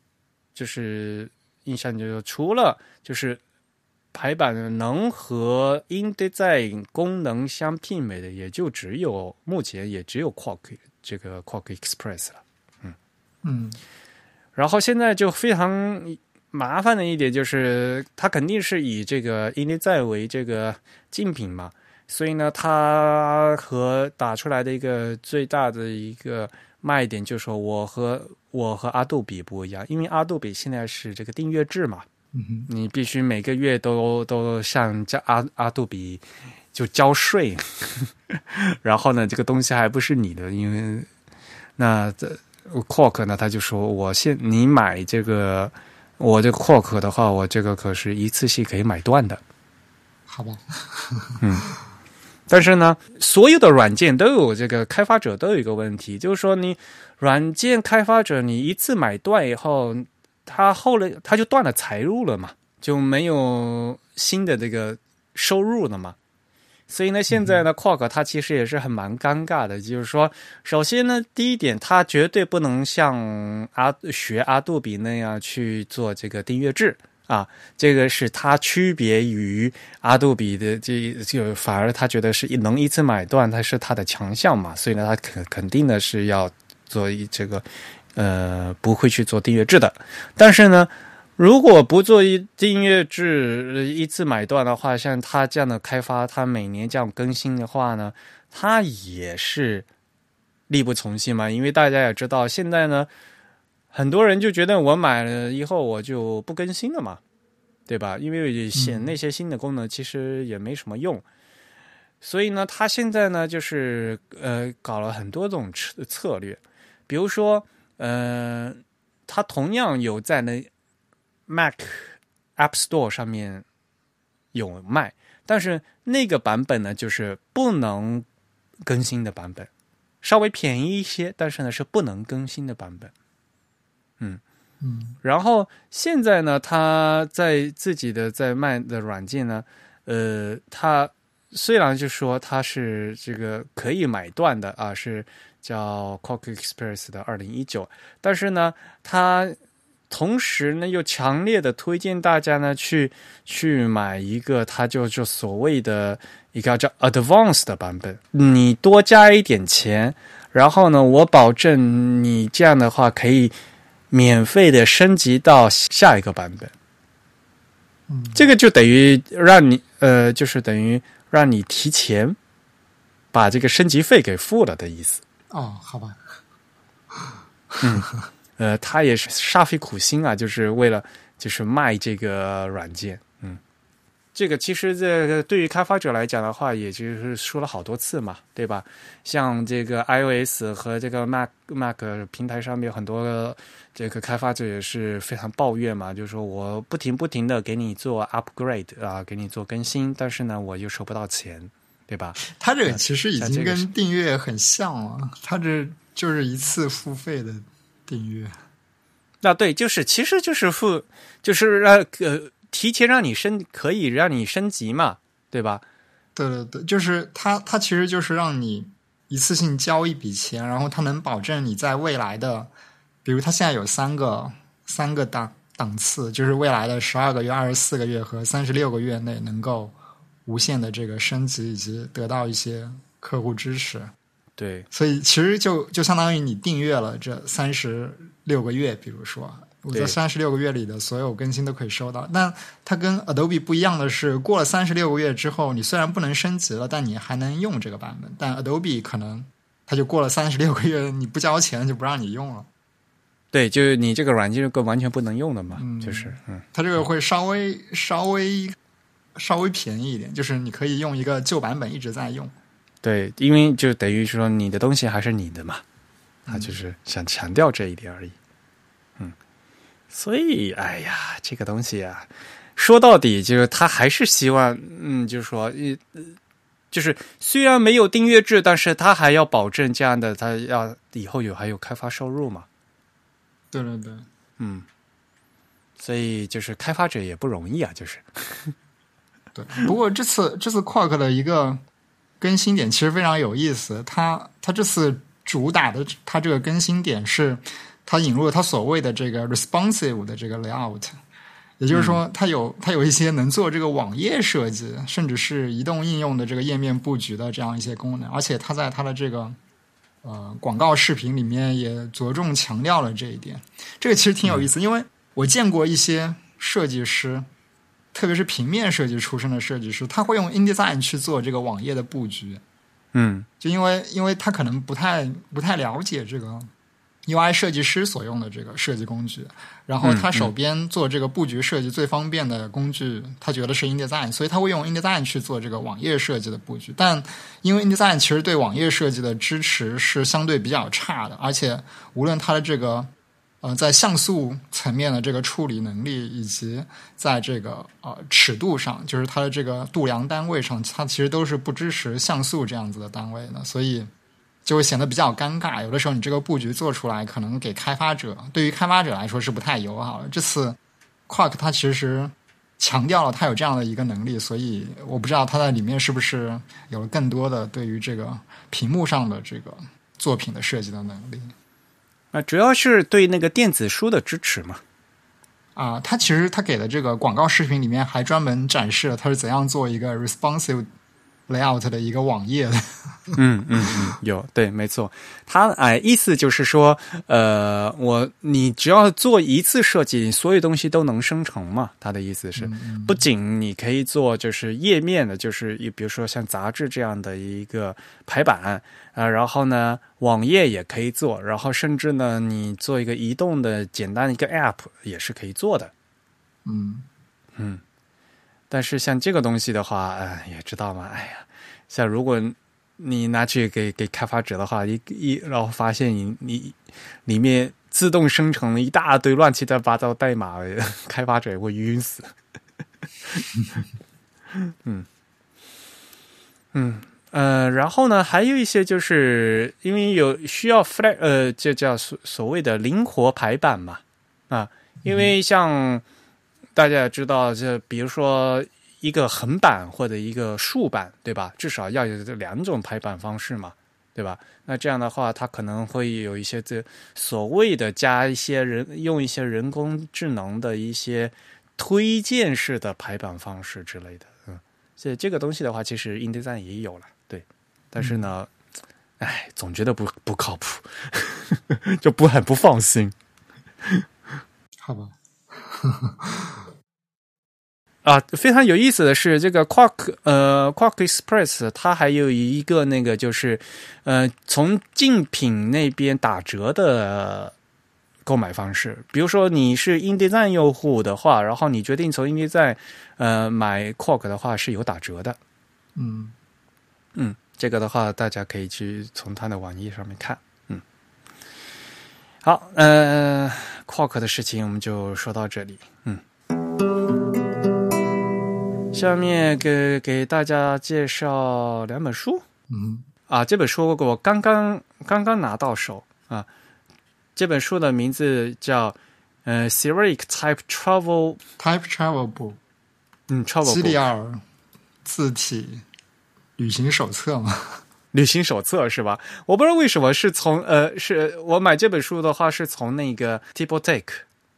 就是印象就是除了就是排版能和 InDesign 功能相媲美的，也就只有目前也只有 Quark 这个 Quark Express 了。嗯嗯。然后现在就非常麻烦的一点就是，它肯定是以这个 InDesign 为这个竞品嘛，所以呢，它和打出来的一个最大的一个卖点就是说，我和我和阿杜比不一样，因为阿杜比现在是这个订阅制嘛，你必须每个月都都向交阿阿杜比就交税，然后呢，这个东西还不是你的，因为那这。Quark 呢，他就说：“我现你买这个，我这个 Quark 的话，我这个可是一次性可以买断的，好吧？嗯，但是呢，所有的软件都有这个开发者都有一个问题，就是说你软件开发者你一次买断以后，他后来他就断了财路了嘛，就没有新的这个收入了嘛。”所以呢，现在呢，Quark 它其实也是很蛮尴尬的。就是说，首先呢，第一点，它绝对不能像阿学阿杜比那样去做这个订阅制啊，这个是它区别于阿杜比的这就反而他觉得是能一次买断，它是它的强项嘛。所以呢，他肯肯定的是要做一这个呃不会去做订阅制的。但是呢。如果不做一订阅制，一次买断的话，像他这样的开发，他每年这样更新的话呢，他也是力不从心嘛。因为大家也知道，现在呢，很多人就觉得我买了以后我就不更新了嘛，对吧？因为显那些新的功能其实也没什么用。所以呢，他现在呢，就是呃，搞了很多种策策略，比如说，呃，他同样有在那 Mac App Store 上面有卖，但是那个版本呢，就是不能更新的版本，稍微便宜一些，但是呢是不能更新的版本。嗯嗯，然后现在呢，他在自己的在卖的软件呢，呃，他。虽然就说它是这个可以买断的啊，是叫 Cock Express 的二零一九，但是呢，它同时呢又强烈的推荐大家呢去去买一个，它就就所谓的一个叫 Advanced 的版本，你多加一点钱，然后呢，我保证你这样的话可以免费的升级到下一个版本。嗯，这个就等于让你呃，就是等于。让你提前把这个升级费给付了的意思哦，好吧，嗯，呃，他也是煞费苦心啊，就是为了就是卖这个软件，嗯，这个其实这个对于开发者来讲的话，也就是说了好多次嘛，对吧？像这个 iOS 和这个 Mac Mac 平台上面很多这个开发者也是非常抱怨嘛，就是说我不停不停的给你做 upgrade 啊，给你做更新，但是呢，我又收不到钱，对吧？它这个其实已经跟订阅很像了，它这就是一次付费的订阅。那对，就是其实就是付，就是让呃提前让你升，可以让你升级嘛，对吧？对对对，就是它，它其实就是让你一次性交一笔钱，然后它能保证你在未来的，比如它现在有三个三个档档次，就是未来的十二个月、二十四个月和三十六个月内能够无限的这个升级以及得到一些客户支持。对，所以其实就就相当于你订阅了这三十六个月，比如说我在三十六个月里的所有更新都可以收到。但它跟 Adobe 不一样的是，过了三十六个月之后，你虽然不能升级了，但你还能用这个版本。但 Adobe 可能它就过了三十六个月，你不交钱就不让你用了。对，就是你这个软件是个完全不能用的嘛，就是嗯，它这个会稍微稍微稍微便宜一点，就是你可以用一个旧版本一直在用。对，因为就等于说你的东西还是你的嘛，他就是想强调这一点而已。嗯，所以哎呀，这个东西啊，说到底就是他还是希望，嗯，就是说，呃，就是虽然没有订阅制，但是他还要保证这样的，他要以后有还有开发收入嘛。对对对，嗯，所以就是开发者也不容易啊，就是。对，不过这次这次 Quark 的一个。更新点其实非常有意思，它它这次主打的它这个更新点是，它引入了它所谓的这个 responsive 的这个 layout，也就是说，它有它有一些能做这个网页设计，甚至是移动应用的这个页面布局的这样一些功能，而且它在它的这个呃广告视频里面也着重强调了这一点。这个其实挺有意思，因为我见过一些设计师。特别是平面设计出身的设计师，他会用 InDesign 去做这个网页的布局。嗯，就因为因为他可能不太不太了解这个 UI 设计师所用的这个设计工具，然后他手边做这个布局设计最方便的工具，他觉得是 InDesign，所以他会用 InDesign 去做这个网页设计的布局。但因为 InDesign 其实对网页设计的支持是相对比较差的，而且无论它的这个。呃，在像素层面的这个处理能力，以及在这个呃尺度上，就是它的这个度量单位上，它其实都是不支持像素这样子的单位的，所以就会显得比较尴尬。有的时候你这个布局做出来，可能给开发者，对于开发者来说是不太友好的。这次 Quark 它其实强调了它有这样的一个能力，所以我不知道它在里面是不是有了更多的对于这个屏幕上的这个作品的设计的能力。啊，主要是对那个电子书的支持嘛。啊，他其实他给的这个广告视频里面还专门展示了他是怎样做一个 responsive layout 的一个网页的。嗯嗯嗯，有对，没错。他哎，意思就是说，呃，我你只要做一次设计，所有东西都能生成嘛。他的意思是，不仅你可以做就是页面的，就是比如说像杂志这样的一个排版啊，然后呢，网页也可以做，然后甚至呢，你做一个移动的简单的一个 app 也是可以做的。嗯嗯，但是像这个东西的话，哎，也知道嘛，哎呀，像如果。你拿去给给开发者的话，一一然后发现你你里面自动生成了一大堆乱七八糟代码，开发者也会晕死。嗯嗯呃，然后呢，还有一些就是因为有需要呃，就叫所所谓的灵活排版嘛啊，因为像大家也知道，就比如说。一个横版或者一个竖版，对吧？至少要有这两种排版方式嘛，对吧？那这样的话，它可能会有一些这所谓的加一些人用一些人工智能的一些推荐式的排版方式之类的，嗯，所以这个东西的话，其实 InDesign 也有了，对。但是呢，哎，总觉得不不靠谱，就不很不放心。好吧。啊，非常有意思的是，这个 Quark 呃 Quark Express 它还有一个那个就是，呃，从竞品那边打折的购买方式。比如说你是 InDesign 用户的话，然后你决定从 InDesign 呃买 Quark 的话是有打折的。嗯嗯，这个的话大家可以去从它的网页上面看。嗯，好，呃，Quark 的事情我们就说到这里。嗯。下面给给大家介绍两本书。嗯，啊，这本书我刚刚刚刚拿到手啊。这本书的名字叫呃 s y r i c Type Travel Type Travel Book。嗯，Travel 基里尔字体旅行手册嘛？旅行手册是吧？我不知道为什么是从呃，是我买这本书的话是从那个 t i p o Take，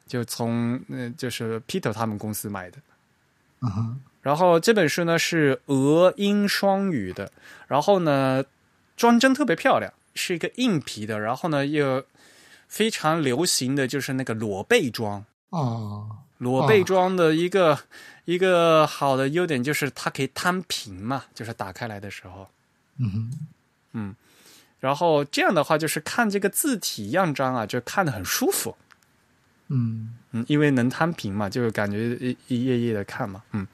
就从呃就是 Peter 他们公司买的。嗯哼。然后这本书呢是俄英双语的，然后呢装帧特别漂亮，是一个硬皮的，然后呢又非常流行的就是那个裸背装哦，裸背装的一个一个好的优点就是它可以摊平嘛，就是打开来的时候，嗯嗯，然后这样的话就是看这个字体样章啊，就看得很舒服，嗯。嗯，因为能摊平嘛，就感觉一一页页的看嘛，嗯。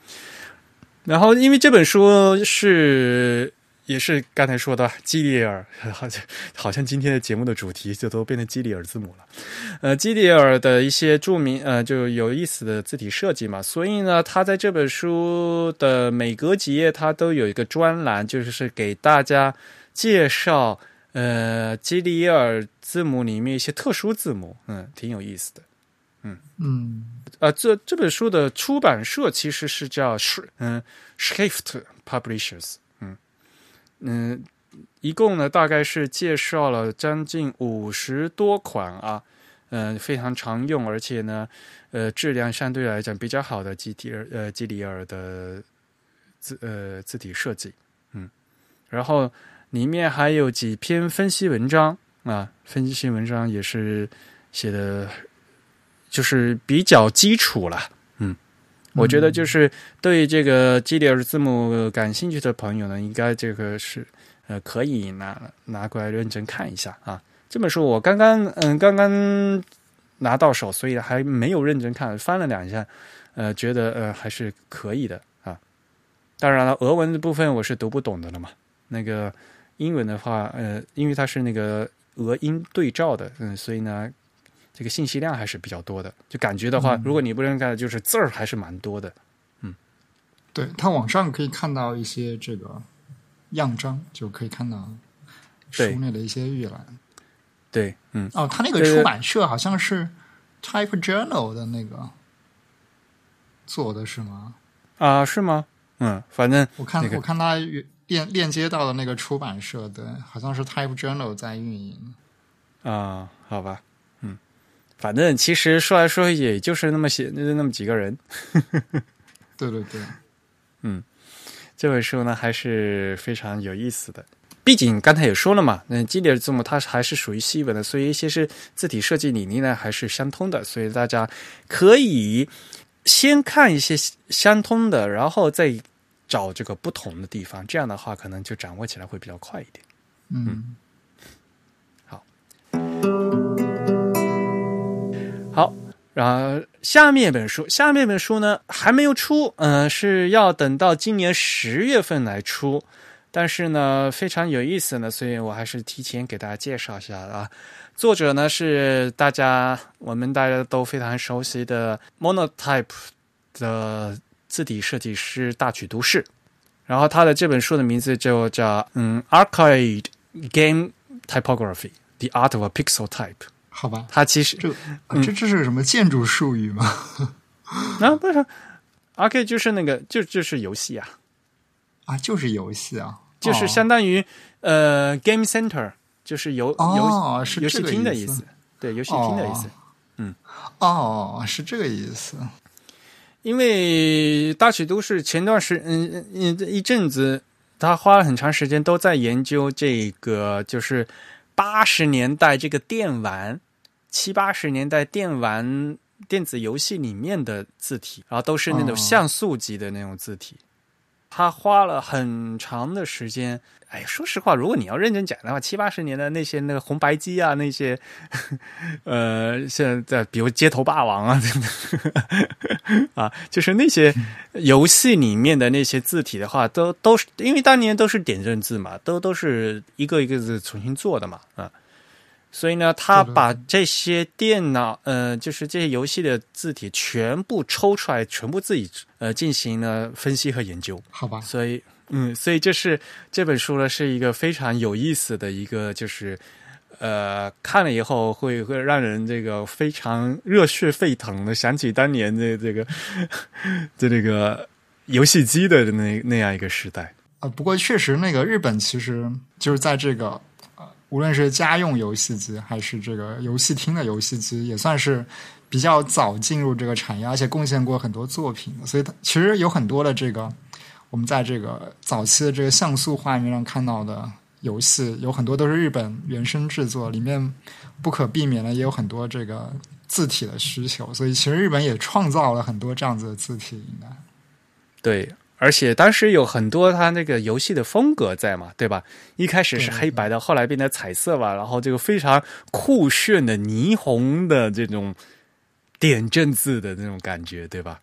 然后，因为这本书是也是刚才说的基里尔，好像好像今天的节目的主题就都变成基里尔字母了。呃，基里尔的一些著名呃就有意思的字体设计嘛，所以呢，他在这本书的每隔几页，他都有一个专栏，就是给大家介绍呃基里尔字母里面一些特殊字母，嗯，挺有意思的。嗯。嗯，呃，这这本书的出版社其实是叫是嗯 Shift Publishers，嗯，一共呢大概是介绍了将近五十多款啊，嗯，非常常用，而且呢，呃，质量相对来讲比较好的基体尔呃基里尔的字呃字体设计，嗯，然后里面还有几篇分析文章啊，分析文章也是写的。就是比较基础了，嗯，我觉得就是对这个基里尔字母感兴趣的朋友呢，应该这个是呃可以拿拿过来认真看一下啊。这本书我刚刚嗯刚刚拿到手，所以还没有认真看，翻了两下，呃，觉得呃还是可以的啊。当然了，俄文的部分我是读不懂的了嘛。那个英文的话，呃，因为它是那个俄英对照的，嗯，所以呢。这个信息量还是比较多的，就感觉的话，如果你不认看，就是字儿还是蛮多的。嗯，对，它网上可以看到一些这个样章，就可以看到书内的一些预览。对，嗯，哦，他那个出版社好像是 Type Journal 的那个做的是吗？啊，是吗？嗯，反正我看我看他链链接到的那个出版社，对，好像是 Type Journal 在运营。啊，好吧。反正其实说来说去，也就是那么些，那么几个人。对对对，嗯，这本书呢还是非常有意思的。毕竟刚才也说了嘛，那基里字母它还是属于西文的，所以一些是字体设计理念呢还是相通的，所以大家可以先看一些相通的，然后再找这个不同的地方，这样的话可能就掌握起来会比较快一点。嗯好，好然后下面一本书，下面一本书呢还没有出，嗯、是要等到今年十月份来出。但是呢，非常有意思呢，所以我还是提前给大家介绍一下啊。作者呢是大家我们大家都非常熟悉的 Monotype 的字体设计师大曲都市，然后他的这本书的名字就叫嗯 Arcade Game Typography: The Art of a Pixel Type。好吧，它其实这啊这这是个什么建筑术语吗？啊不是 Arcade 就是那个就就是游戏啊。啊，就是游戏啊，就是相当于、呃，Game Center，就是游游、哦是游游戏厅的意思，对，游戏厅的意思。嗯。哦，是这个意思。因为大曲都是前段时嗯嗯一阵子，他花了很长时间都在研究这个，就是八十年代这个电玩，七八十年代电玩电子游戏里面的字体，然后都是那种哦像素级的那种字体。他花了很长的时间，哎，说实话，如果你要认真讲的话，七八十年的那些那个红白机啊，那些，呃，现在比如街头霸王啊，啊，就是那些游戏里面的那些字体的话，都都是因为当年都是点阵字嘛，都都是一个一个字重新做的嘛，啊，所以呢，他把这些电脑，呃，就是这些游戏的字体全部抽出来，全部自己呃进行了分析和研究。好吧，所以，嗯，所以这是这本书呢，是一个非常有意思的一个，就是呃，看了以后会会让人这个非常热血沸腾的，想起当年的这个 的这个游戏机的那那样一个时代。啊，不过确实，那个日本其实就是在这个，无论是家用游戏机还是这个游戏厅的游戏机，也算是比较早进入这个产业，而且贡献过很多作品。所以它其实有很多的这个我们在这个早期的这个像素画面上看到的游戏，有很多都是日本原生制作，里面不可避免的也有很多这个字体的需求。所以其实日本也创造了很多这样子的字体，应该。对，而且当时有很多它那个游戏的风格在嘛，对吧？一开始是黑白的，后来变成彩色吧，然后这个非常酷炫的霓虹的这种点阵字的那种感觉，对吧？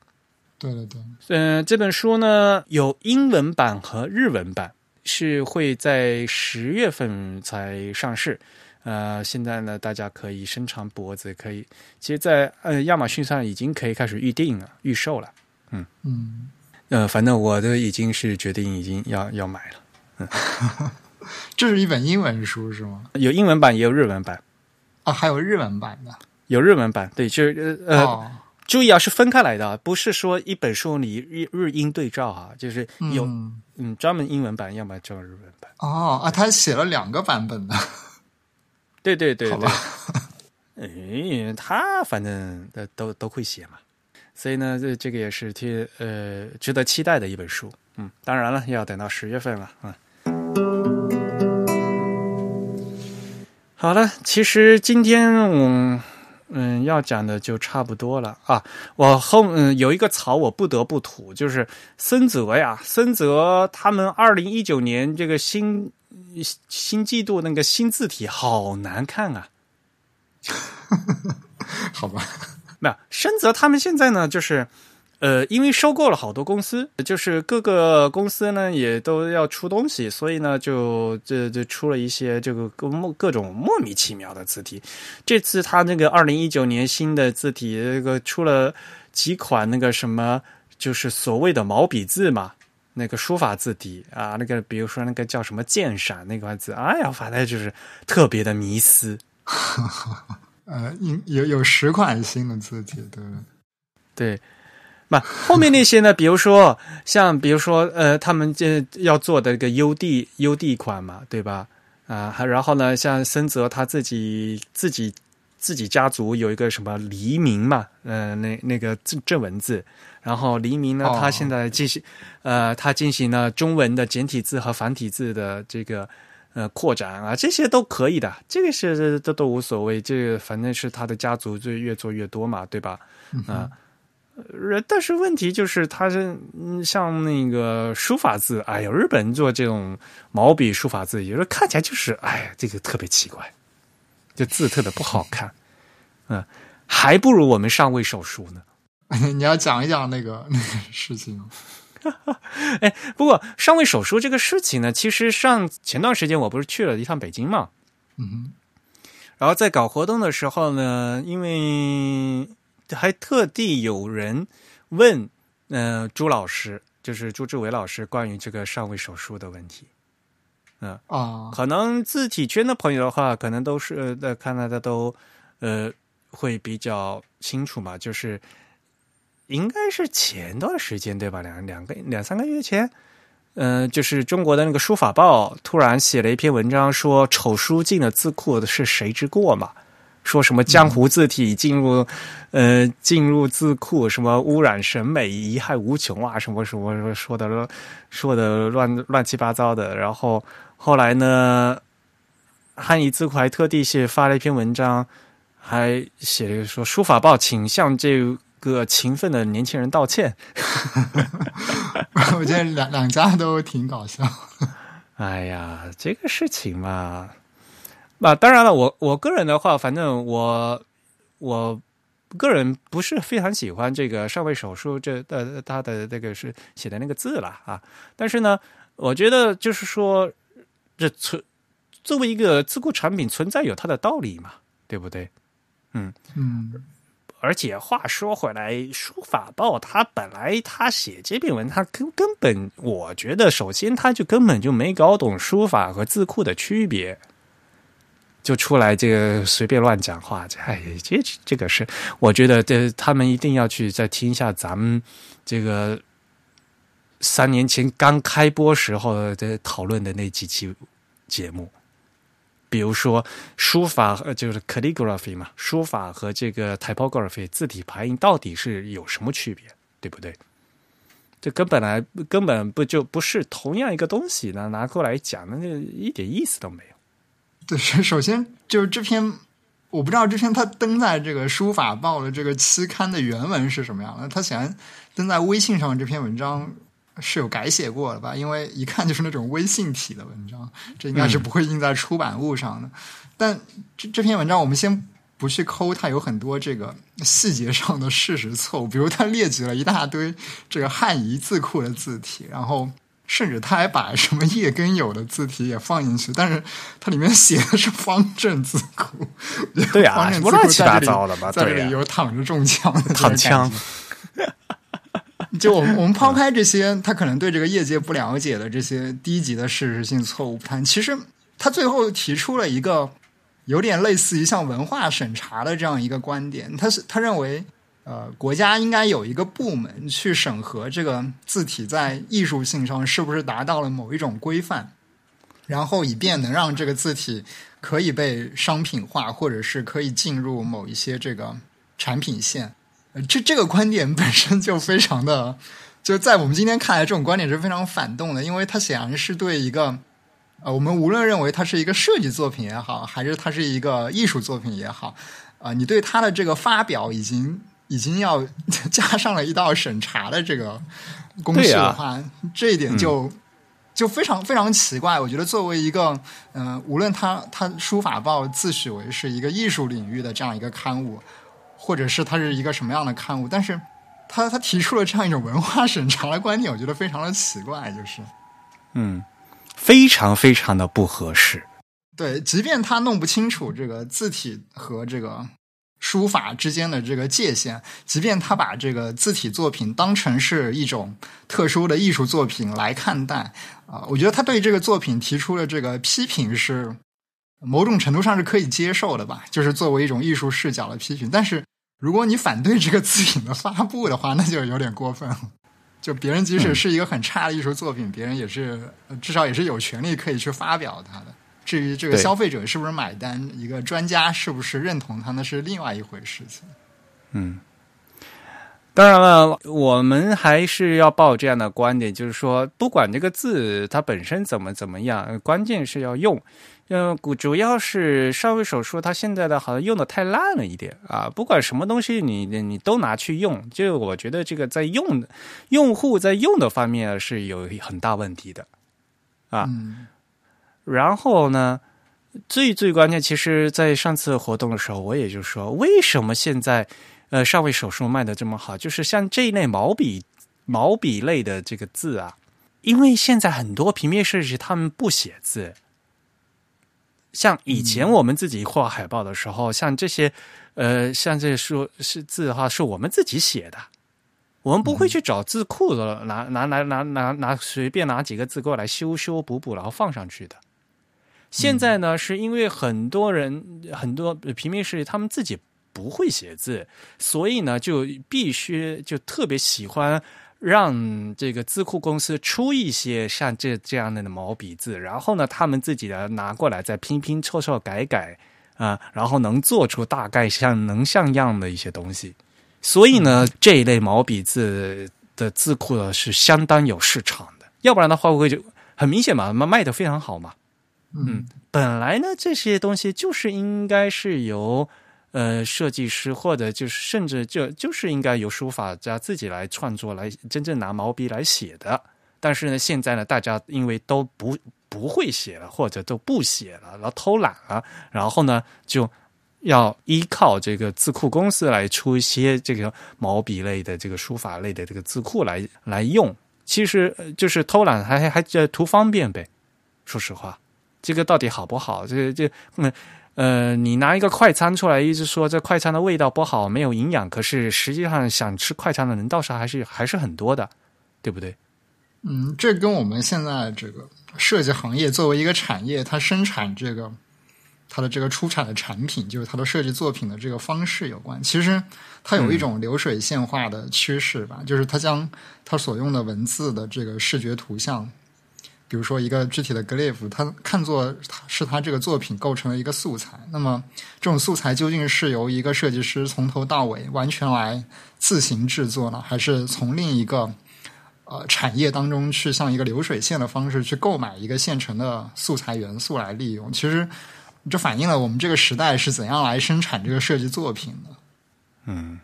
对对对，嗯、这本书呢有英文版和日文版，是会在十月份才上市。呃，现在呢，大家可以伸长脖子，可以，其实在，呃亚马逊上已经可以开始预定了、预售了。嗯嗯。呃，反正我都已经是决定已经要要买了，嗯 这是一本英文书是吗？有英文版也有日文版，啊，还有日文版的。有日文版，对，就是呃，哦，注意啊，是分开来的啊，不是说一本书你日日英对照啊、就是有嗯嗯专门英文版，要么专门日文版。哦啊，他写了两个版本的。对对对对哎，他反正都都都会写嘛，所以呢，这这个也是挺呃值得期待的一本书。嗯，当然了，要等到十月份了啊。好了，其实今天我嗯要讲的就差不多了啊。我后嗯有一个槽我不得不吐，就是森泽呀，森泽他们二零一九年这个新新季度那个新字体好难看啊。好吧，没有，深泽他们现在呢，就是呃，因为收购了好多公司，就是各个公司呢也都要出东西，所以呢就这就出了一些这个各莫各种莫名其妙的字体。这次他那个二零一九年新的字体，这个出了几款那个什么，就是所谓的毛笔字嘛。那个书法字体啊，那个比如说那个叫什么剑闪那款字，哎呀，反正就是特别的迷思。呃，有有有十款新的字体，对对？对，那后面那些呢？比如说像比如说呃，他们这要做的一个 UD UD 款嘛，对吧？啊，还然后呢，像森泽他自己自己自己家族有一个什么黎明嘛，呃，那那个正正文字，然后黎明呢，他现在进行，呃，他进行了中文的简体字和繁体字的这个呃扩展啊，这些都可以的，这个是这都无所谓，这个反正是他的家族就越做越多嘛，对吧？啊。但是问题就是，它是像那个书法字，哎呦，日本人做这种毛笔书法字，有时候看起来就是，哎，这个特别奇怪，这字特别不好看，嗯，还不如我们上位手书呢。你要讲一讲那个那个事情。哎，不过上位手书这个事情呢，其实上前段时间我不是去了一趟北京嘛，嗯，然后在搞活动的时候呢，因为。还特地有人问，呃，朱老师，就是朱志伟老师，关于这个上位手术的问题。嗯啊，可能字体圈的朋友的话，可能都是呃，看来的都呃会比较清楚嘛。就是应该是前段时间对吧？两两个两三个月前，嗯，就是中国的那个书法报突然写了一篇文章，说丑书进了字库的是谁之过嘛？说什么江湖字体进入，呃，进入字库，什么污染审美，贻害无穷啊，什么什么说的，说的乱乱七八糟的。然后后来呢，汉仪字库还特地写发了一篇文章，还写了说书法报请向这个勤奋的年轻人道歉。我觉得两两家都挺搞笑。哎呀，这个事情嘛。那当然了，我我个人的话，反正我我个人不是非常喜欢这个上位手术这呃他的这个是写的那个字了啊。但是呢，我觉得就是说，这存作为一个自库产品存在有它的道理嘛，对不对？嗯嗯。而且话说回来，书法报它本来它写这篇文，它根根本我觉得，首先他就根本就没搞懂书法和字库的区别。就出来这个随便乱讲话，哎，这这个是我觉得这他们一定要去再听一下咱们这个三年前刚开播时候的讨论的那几期节目，比如说书法就是 calligraphy 嘛，书法和这个 typography 字体排印到底是有什么区别，对不对？这根本来根本不就不是同样一个东西呢？拿过来讲，那就一点意思都没有。对，首先就是这篇，我不知道这篇它登在这个书法报的这个期刊的原文是什么样的。它显然登在微信上这篇文章是有改写过的吧？因为一看就是那种微信体的文章，这应该是不会印在出版物上的。但这这篇文章，我们先不去抠它，有很多这个细节上的事实错误，比如它列举了一大堆这个汉仪字库的字体，然后。甚至他还把什么叶根友的字体也放进去，但是它里面写的是方正字库，对啊，什么乱七八糟的吧？在这里有躺着中枪的躺枪。就我们我们抛开这些，他可能对这个业界不了解的这些低级的事实性错误不谈，其实他最后提出了一个有点类似于像文化审查的这样一个观点，他是他认为。呃，国家应该有一个部门去审核这个字体在艺术性上是不是达到了某一种规范，然后以便能让这个字体可以被商品化，或者是可以进入某一些这个产品线。呃这这个观点本身就非常的，就在我们今天看来，这种观点是非常反动的，因为它显然是对一个呃，我们无论认为它是一个设计作品也好，还是它是一个艺术作品也好，啊，你对它的这个发表已经。已经要 加上了一道审查的这个工序的话，这一点就就非常非常奇怪。我觉得作为一个嗯，无论他他书法报自诩为是一个艺术领域的这样一个刊物，或者是它是一个什么样的刊物，但是他他提出了这样一种文化审查的观点，我觉得非常的奇怪，就是嗯，非常非常的不合适。对，即便他弄不清楚这个字体和这个。书法之间的这个界限，即便他把这个字体作品当成是一种特殊的艺术作品来看待，啊，我觉得他对这个作品提出的这个批评是某种程度上是可以接受的吧，就是作为一种艺术视角的批评。但是如果你反对这个字品的发布的话，那就有点过分了。就别人即使是一个很差的艺术作品，别人也是至少也是有权利可以去发表它的。至于这个消费者是不是买单，一个专家是不是认同他，那是另外一回事情。嗯，当然了，我们还是要抱这样的观点，就是说，不管这个字它本身怎么怎么样，关键是要用。嗯，主要是上位手术，它现在的好像用的太烂了一点啊。不管什么东西你，你你都拿去用，就我觉得这个在用用户在用的方面是有很大问题的啊。嗯然后呢，最最关键，其实，在上次活动的时候，我也就说，为什么现在呃上位手术卖的这么好，就是像这一类毛笔毛笔类的这个字啊，因为现在很多平面设计师他们不写字。像以前我们自己画海报的时候，像这些，呃，像这说是字的话，是我们自己写的，我们不会去找字库的，拿拿拿拿拿拿随便拿几个字过来修修补补，然后放上去的。现在呢，是因为很多人很多平面设计他们自己不会写字，所以呢，就必须就特别喜欢让这个字库公司出一些像这这样的毛笔字，然后呢，他们自己的拿过来再拼拼凑凑改改啊，然后能做出大概像能像样的一些东西。所以呢，这一类毛笔字的字库呢是相当有市场的，要不然的话会就很明显嘛，卖卖的非常好嘛。嗯，本来呢，这些东西就是应该是由呃设计师或者就是甚至就就是应该由书法家自己来创作，来真正拿毛笔来写的。但是呢，现在呢，大家因为都不不会写了，或者都不写了，然后偷懒了，然后呢，就要依靠这个字库公司来出一些这个毛笔类的、这个书法类的这个字库来来用。其实就是偷懒还，还还图方便呗。说实话。这个到底好不好？这这嗯呃，你拿一个快餐出来，一直说这快餐的味道不好，没有营养，可是实际上想吃快餐的人倒是还是还是很多的，对不对？嗯，这跟我们现在这个设计行业作为一个产业，它生产这个它的这个出产的产品，就是它的设计作品的这个方式有关。其实它有一种流水线化的趋势吧，就是它将它所用的文字的这个视觉图像。比如说一个具体的 glyph，它看作是它这个作品构成了一个素材。那么这种素材究竟是由一个设计师从头到尾完全来自行制作呢，还是从另一个呃产业当中去像一个流水线的方式去购买一个现成的素材元素来利用？其实这反映了我们这个时代是怎样来生产这个设计作品的。嗯。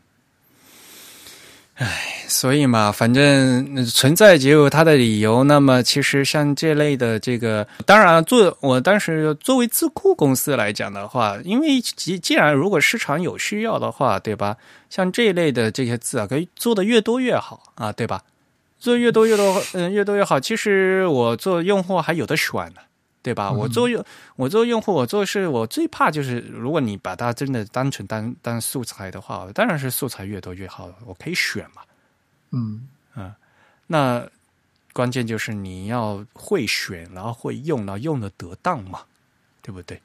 唉，所以嘛，反正存在就有它的理由。那么，其实像这类的这个，当然做我当时作为字库公司来讲的话，因为既既然如果市场有需要的话，对吧？像这一类的这些字啊，可以做的越多越好啊，对吧？做越多越多，嗯，越多越好。其实我做用户还有的选呢。对吧？我做用我做用户，我做事我最怕就是，如果你把它真的单纯当当素材的话，当然是素材越多越好，我可以选嘛。嗯嗯，那关键就是你要会选，然后会用，然后用的得当嘛，对不对？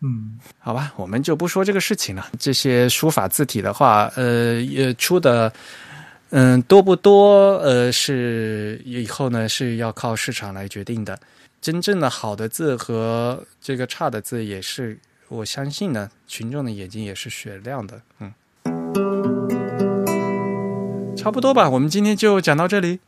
嗯，好吧，我们就不说这个事情了。这些书法字体的话，呃，也出的。嗯，多不多？呃，是以后呢是要靠市场来决定的。真正的好的字和这个差的字，也是我相信呢，群众的眼睛也是雪亮的。嗯，差不多吧。我们今天就讲到这里。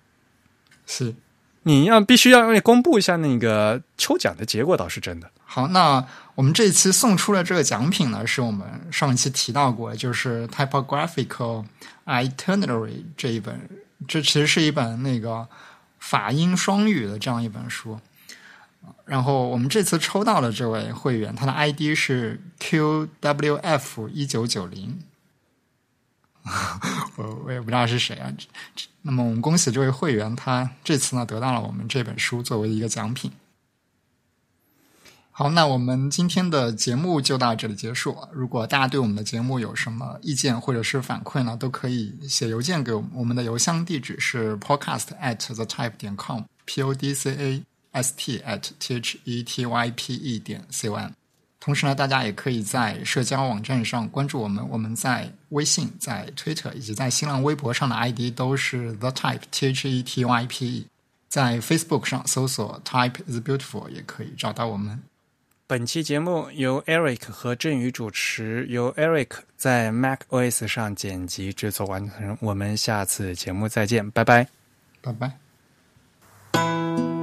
是，你要必须要让你公布一下那个抽奖的结果，倒是真的。好，那我们这一期送出的这个奖品呢，是我们上一期提到过，就是《Typographical Itinerary》这一本，这其实是一本那个法英双语的这样一本书。然后我们这次抽到了这位会员，他的 ID 是 QWF 一九九零，我我也不知道是谁啊。那么我们恭喜这位会员，他这次呢得到了我们这本书作为一个奖品。好，那我们今天的节目就到这里结束。如果大家对我们的节目有什么意见或者是反馈呢，都可以写邮件给我们。我们的邮箱地址是 podcast at the type 点 com，p o d c a s t at t h e t y p e 点 c o m。同时呢，大家也可以在社交网站上关注我们。我们在微信、在 Twitter 以及在新浪微博上的 ID 都是 the type t h e t y p e。在 Facebook 上搜索 Type is beautiful 也可以找到我们。本期节目由 Eric 和振宇主持，由 Eric 在 Mac OS 上剪辑制作完成。我们下次节目再见，拜拜，拜拜。